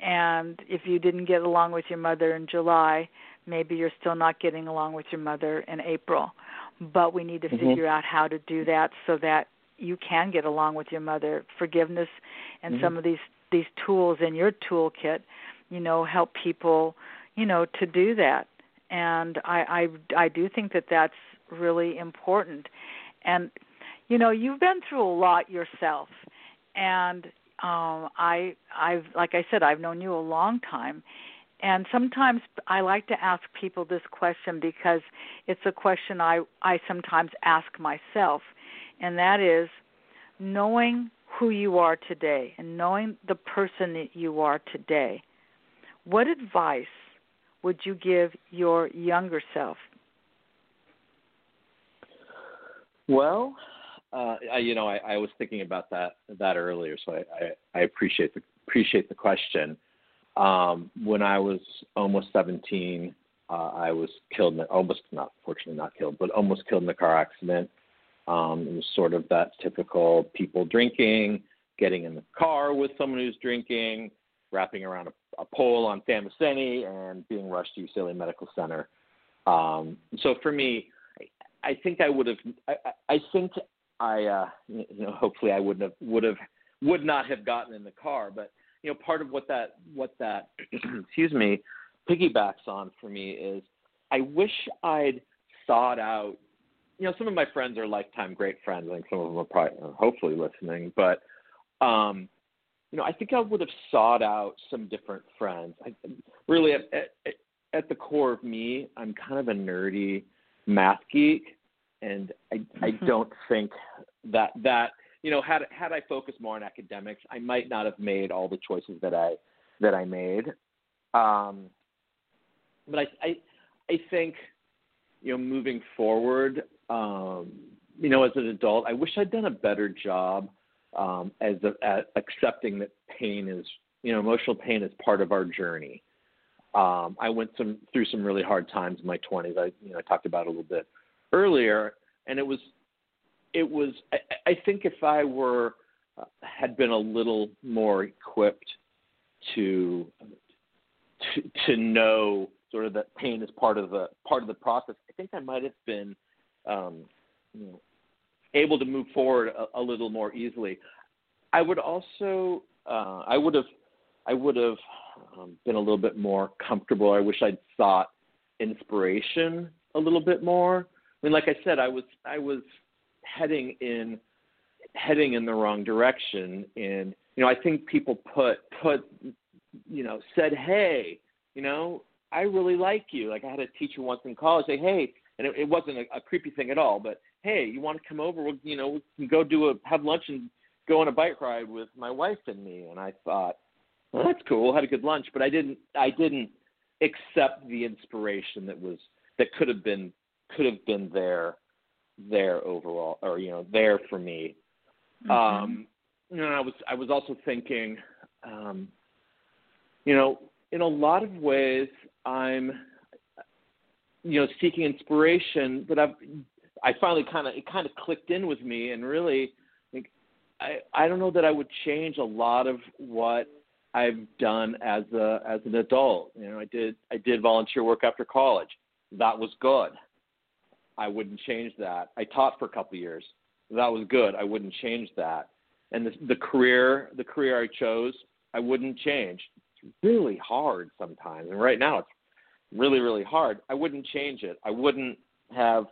And if you didn't get along with your mother in July, maybe you're still not getting along with your mother in April. But we need to Mhm. figure out how to do that so that you can get along with your mother. Forgiveness and Mhm. some of these these tools in your toolkit, you know, help people, you know, to do that. And I I I do think that that's really important. And you know, you've been through a lot yourself. And um I I've like I said I've known you a long time and sometimes I like to ask people this question because it's a question I I sometimes ask myself, and that is knowing who you are today and knowing the person that you are today. What advice would you give your younger self? Well, uh, I, you know, I, I was thinking about that that earlier, so I, I, appreciate the appreciate the question. Um, when I was almost 17, uh, I was killed, in, almost not, fortunately not killed, but almost killed in a car accident. Um, it was sort of that typical people drinking, getting in the car with someone who's drinking, wrapping around a, a pole on Thammasini, and being rushed to UCLA Medical Center. Um, so for me, I, I think I would have. I, I think I, uh, you know, hopefully I wouldn't have would have would not have gotten in the car, but you know, part of what that what that excuse me piggybacks on for me is I wish I'd thought out. You know, some of my friends are lifetime great friends. I think some of them are probably hopefully listening, but um, you know, I think I would have sought out some different friends. I, really, at, at, at the core of me, I'm kind of a nerdy math geek, and I I mm-hmm. don't think that that you know, had had I focused more on academics, I might not have made all the choices that I that I made. Um, but I, I I think you know moving forward, um, you know, as an adult, I wish I'd done a better job um, as a, at accepting that pain is you know emotional pain is part of our journey. Um, I went some through some really hard times in my 20s. I you know I talked about a little bit earlier, and it was it was I, I think if I were uh, had been a little more equipped to, to to know sort of that pain is part of the part of the process, I think I might have been um, able to move forward a, a little more easily. I would also uh, I would have I would have um, been a little bit more comfortable. I wish I'd sought inspiration a little bit more. I mean, like I said, I was I was heading in heading in the wrong direction and you know i think people put put you know said hey you know i really like you. Like i had a teacher once in college say hey and it, it wasn't a, a creepy thing at all but hey you want to come over? We'll you know we can go do a have lunch and go on a bike ride with my wife and me. And i thought well that's cool. Had a good lunch. But i didn't i didn't accept the inspiration that was that could have been could have been there there overall, or you know, there for me. Mm-hmm. Um, you know, I was I was also thinking, um, you know, in a lot of ways, I'm, you know, seeking inspiration, but I've I finally kind of it kind of clicked in with me, and really, like, I I don't know that I would change a lot of what I've done as a as an adult. You know, I did I did volunteer work after college. That was good. I wouldn't change that. I taught for a couple of years. That was good. I wouldn't change that. And the, the career, the career I chose, I wouldn't change. It's really hard sometimes, and right now it's really, really hard. I wouldn't change it. I wouldn't have,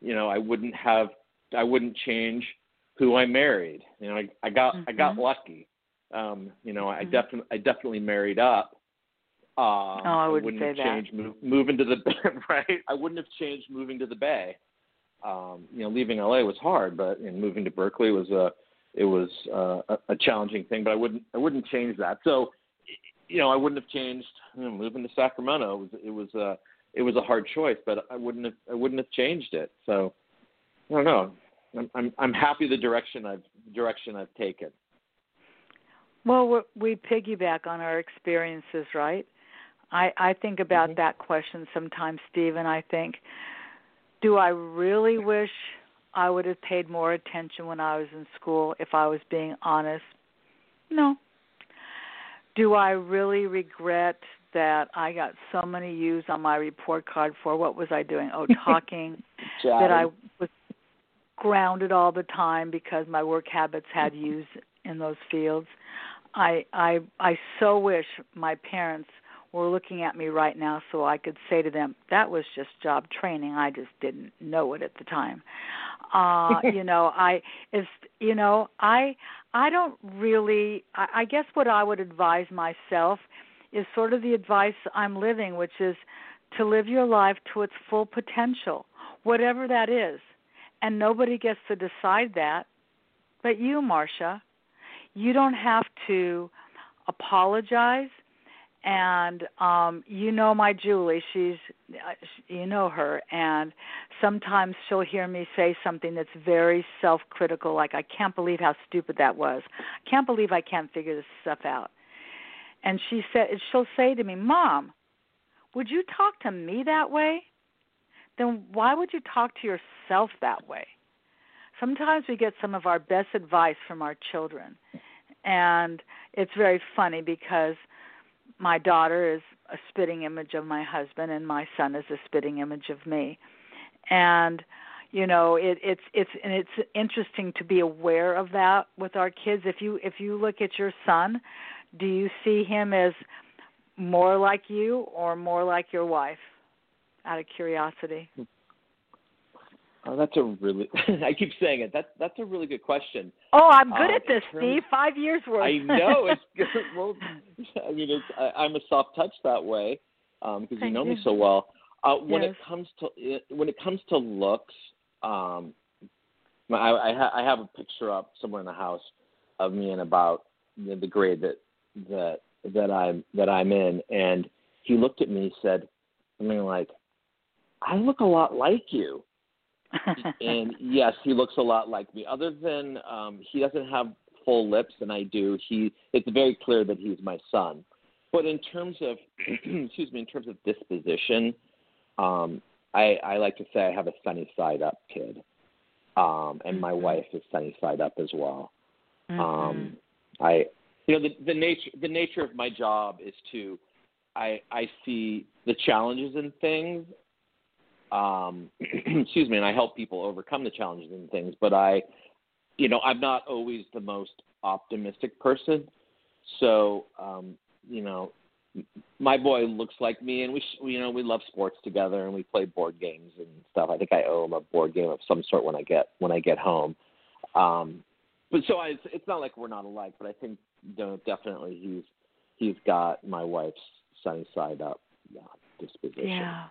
you know, I wouldn't have, I wouldn't change who I married. You know, I, I got, mm-hmm. I got mm-hmm. lucky. Um, you know, mm-hmm. I definitely, I definitely married up um, oh, I wouldn't, wouldn't have say changed move, moving to the right. I wouldn't have changed moving to the Bay. Um, you know, leaving LA was hard, but and moving to Berkeley was a it was uh, a, a challenging thing. But I wouldn't I wouldn't change that. So, you know, I wouldn't have changed you know, moving to Sacramento. It was it was a it was a hard choice, but I wouldn't have I wouldn't have changed it. So, I don't know. I'm I'm, I'm happy the direction I've direction I've taken. Well, we piggyback on our experiences, right? I I think about mm-hmm. that question sometimes, Steve, and I think, do I really wish I would have paid more attention when I was in school if I was being honest? No. Do I really regret that I got so many U's on my report card for what was I doing? Oh, talking. that I was grounded all the time because my work habits had U's in those fields. I I I so wish my parents were looking at me right now so I could say to them, that was just job training. I just didn't know it at the time. Uh, you know, I is you know, I I don't really I, I guess what I would advise myself is sort of the advice I'm living, which is to live your life to its full potential, whatever that is. And nobody gets to decide that but you, Marcia. You don't have to apologize and um you know my Julie she's you know her and sometimes she'll hear me say something that's very self-critical like I can't believe how stupid that was. I can't believe I can't figure this stuff out. And she said she'll say to me, "Mom, would you talk to me that way? Then why would you talk to yourself that way?" Sometimes we get some of our best advice from our children. And it's very funny because my daughter is a spitting image of my husband and my son is a spitting image of me and you know it it's it's and it's interesting to be aware of that with our kids if you if you look at your son do you see him as more like you or more like your wife out of curiosity Oh, that's a really I keep saying it. That's that's a really good question. Oh, I'm good um, at this, terms, Steve. Five years worth. I know it's good. Well, I mean, it's I, I'm a soft touch that way because um, you know you. me so well. Uh, when yes. it comes to when it comes to looks, um, I I, ha- I have a picture up somewhere in the house of me in about the grade that that that I'm that I'm in, and he looked at me and said something like, "I look a lot like you." and yes, he looks a lot like me. Other than um, he doesn't have full lips, and I do. He it's very clear that he's my son. But in terms of excuse me, in terms of disposition, um, I, I like to say I have a sunny side up kid, um, and mm-hmm. my wife is sunny side up as well. Mm-hmm. Um, I you know the the nature the nature of my job is to I I see the challenges in things um, excuse me, and I help people overcome the challenges in things. But I, you know, I'm not always the most optimistic person. So, um, you know, my boy looks like me, and we, sh- you know, we love sports together, and we play board games and stuff. I think I owe him a board game of some sort when I get when I get home. Um, but so I, it's not like we're not alike, but I think definitely he's he's got my wife's sunny side up uh, disposition. Yeah.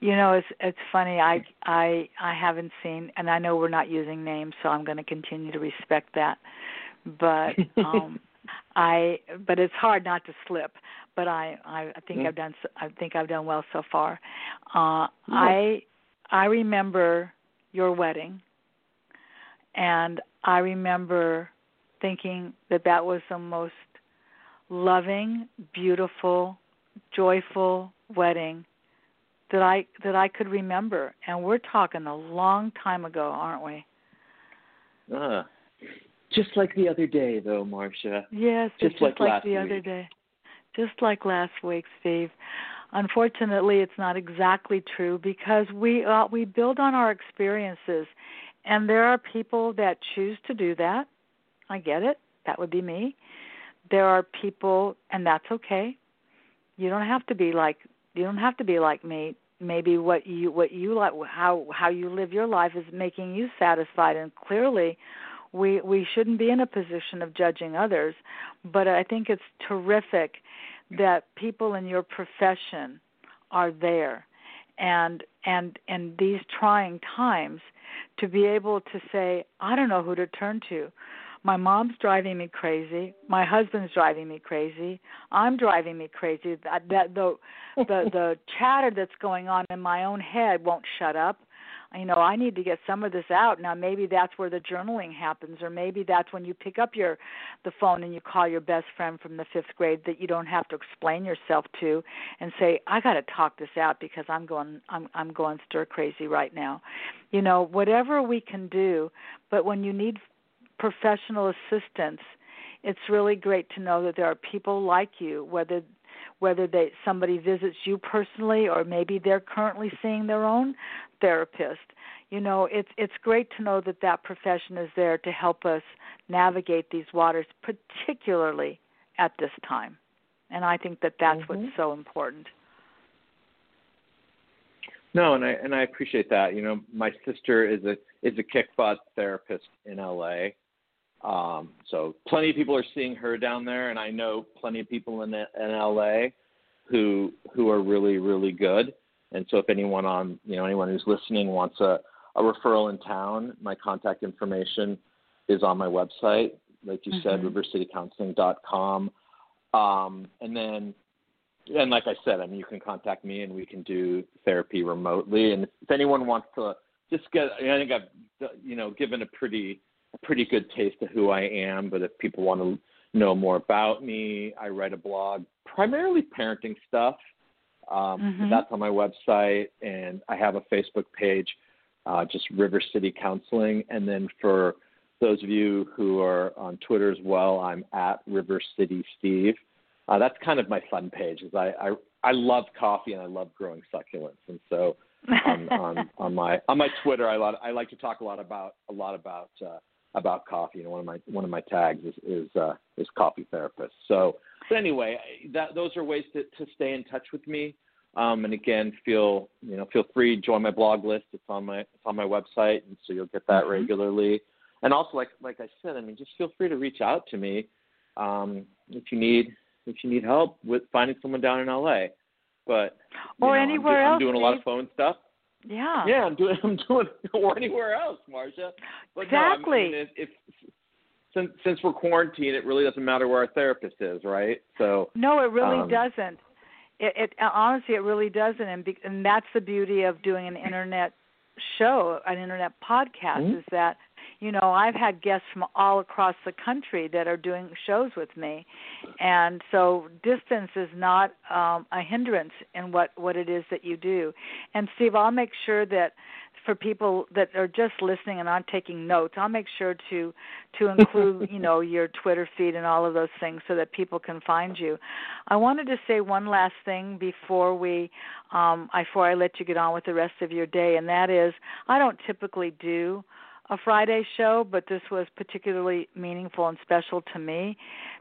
You know, it's it's funny. I I I haven't seen, and I know we're not using names, so I'm going to continue to respect that. But um I but it's hard not to slip. But I I, I think mm I've done I think I've done well so far. Uh I I remember your wedding, and I remember thinking that that was the most loving, beautiful, joyful wedding that I that I could remember, and we're talking a long time ago, aren't we? Uh, just like the other day, though, Marcia. Yes, just, just like, like the week. other day. Just like last week, Steve. Unfortunately, it's not exactly true because we uh, we build on our experiences, and there are people that choose to do that. I get it. That would be me. There are people, and that's okay. You don't have to be like you don't have to be like me maybe what you what you like how how you live your life is making you satisfied and clearly we we shouldn't be in a position of judging others but i think it's terrific that people in your profession are there and and in these trying times to be able to say i don't know who to turn to my mom's driving me crazy. My husband's driving me crazy. I'm driving me crazy. That, that the the the chatter that's going on in my own head won't shut up. You know i need to get some of this out. Now maybe that's where the journaling happens or maybe that's when you pick up your the phone and you call your best friend from the fifth grade that you don't have to explain yourself to and say i got to talk this out because i'm going i'm i'm going stir crazy right now. You know whatever we can do but when you need professional assistance, it's really great to know that there are people like you, whether whether they somebody visits you personally or maybe they're currently seeing their own therapist. You know, it's it's great to know that that profession is there to help us navigate these waters, particularly at this time. And I think that that's mm-hmm. what's so important. No, and I and I appreciate that. You know, my sister is a is a kick butt therapist in LA, Um, so plenty of people are seeing her down there, and I know plenty of people in, in LA who who are really really good. And so if anyone on you know anyone who's listening wants a, a referral in town, my contact information is on my website, like you mm-hmm. said, rivercitycounseling.com. Um, and then and like I said, I mean, you can contact me and we can do therapy remotely. And if anyone wants to just get, I think I've, you know, given a pretty, a pretty good taste of who I am. But if people want to know more about me, I write a blog, primarily parenting stuff. Um, mm-hmm. That's on my website, and I have a Facebook page, uh, just River City Counseling. And then for those of you who are on Twitter as well, I'm at River City Steve uh, that's kind of my fun page. Is I, I I love coffee and I love growing succulents, and so on on, on my on my Twitter, I lot I like to talk a lot about a lot about uh, about coffee. You know, one of my one of my tags is is uh, is coffee therapist. So, but anyway, that those are ways to to stay in touch with me. Um, and again, feel you know feel free to join my blog list. It's on my it's on my website, and so you'll get that mm-hmm. regularly. And also, like like I said, I mean, just feel free to reach out to me um, if you need if you need help with finding someone down in LA. But or know, anywhere I'm, else. I'm doing a lot of phone stuff. Yeah. Yeah, I'm doing I'm doing or anywhere else, Marsha. But exactly. No, I mean, if, if since since we're quarantined, it really doesn't matter where our therapist is, right? So no, it really um, doesn't. It, it honestly, it really doesn't, and, be, and that's the beauty of doing an internet show, an internet podcast, mm-hmm. is that you know i've had guests from all across the country that are doing shows with me and so distance is not um a hindrance in what what it is that you do and steve i'll make sure that for people that are just listening and aren't taking notes, I'll make sure to to include, you know, your Twitter feed and all of those things so that people can find you. I wanted to say one last thing before we um before I let you get on with the rest of your day and that is I don't typically do a Friday show, but this was particularly meaningful and special to me.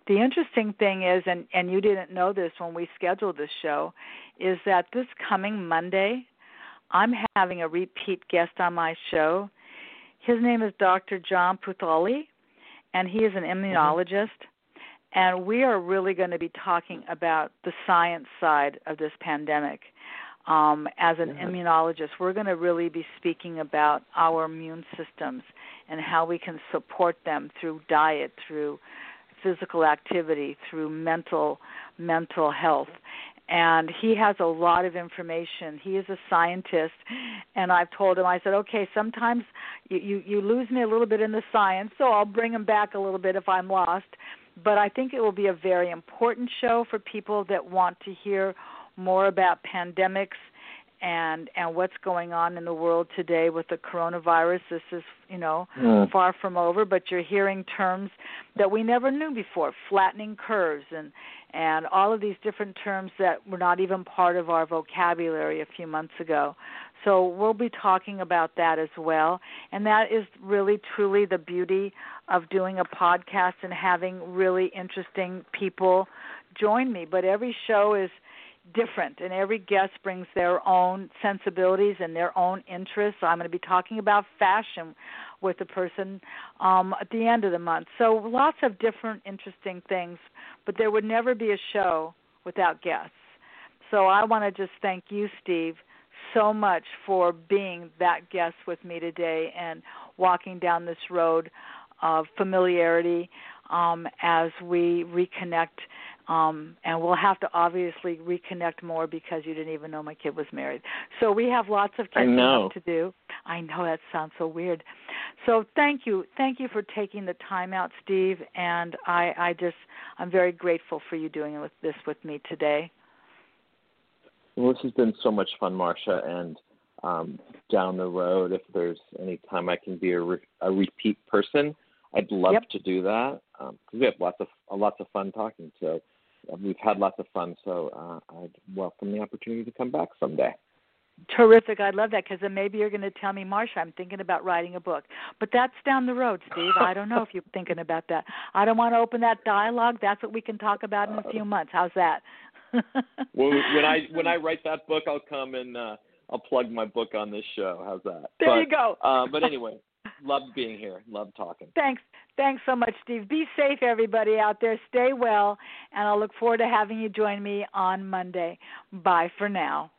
The interesting thing is, and, and you didn't know this when we scheduled this show, is that this coming Monday, I'm having a repeat guest on my show. His name is Dr. John Puthali, and he is an mm-hmm. immunologist. And we are really going to be talking about the science side of this pandemic um, as an immunologist, we're going to really be speaking about our immune systems and how we can support them through diet, through physical activity, through mental mental health. And he has a lot of information. He is a scientist, and I've told him. I said, okay, sometimes you you, you lose me a little bit in the science, so I'll bring him back a little bit if I'm lost. But I think it will be a very important show for people that want to hear more about pandemics and and what's going on in the world today with the coronavirus. This is, you know, mm. far from over, but you're hearing terms that we never knew before, flattening curves and and all of these different terms that were not even part of our vocabulary a few months ago. So we'll be talking about that as well. And that is really truly the beauty of doing a podcast and having really interesting people join me. But every show is different and every guest brings their own sensibilities and their own interests. I'm going to be talking about fashion with a person um at the end of the month. So lots of different interesting things but there would never be a show without guests. So i want to just thank you steve so much for being that guest with me today and walking down this road of familiarity um, as we reconnect um, and we'll have to obviously reconnect more because you didn't even know my kid was married. So we have lots of catching up to do. I know that sounds so weird. So thank you, thank you for taking the time out, Steve. And I, I just, I'm very grateful for you doing with this with me today. Well, this has been so much fun, Marcia, and um, down the road, if there's any time I can be a, re- a repeat person, I'd love yep. to do that because um, we have lots of uh, lots of fun talking. So we've had lots of fun. So uh, I'd welcome the opportunity to come back someday. Terrific. I love that because then maybe you're going to tell me, Marsha, I'm thinking about writing a book. But that's down the road, Steve. I don't know if you're thinking about that. I don't want to open that dialogue. That's what we can talk about in a few months. How's that? well, when I when I write that book, I'll come and uh, I'll plug my book on this show. How's that? There but, you go. uh, but anyway, loved being here. Loved talking. Thanks. Thanks so much, Steve. Be safe, everybody out there. Stay well, and I'll look forward to having you join me on Monday. Bye for now.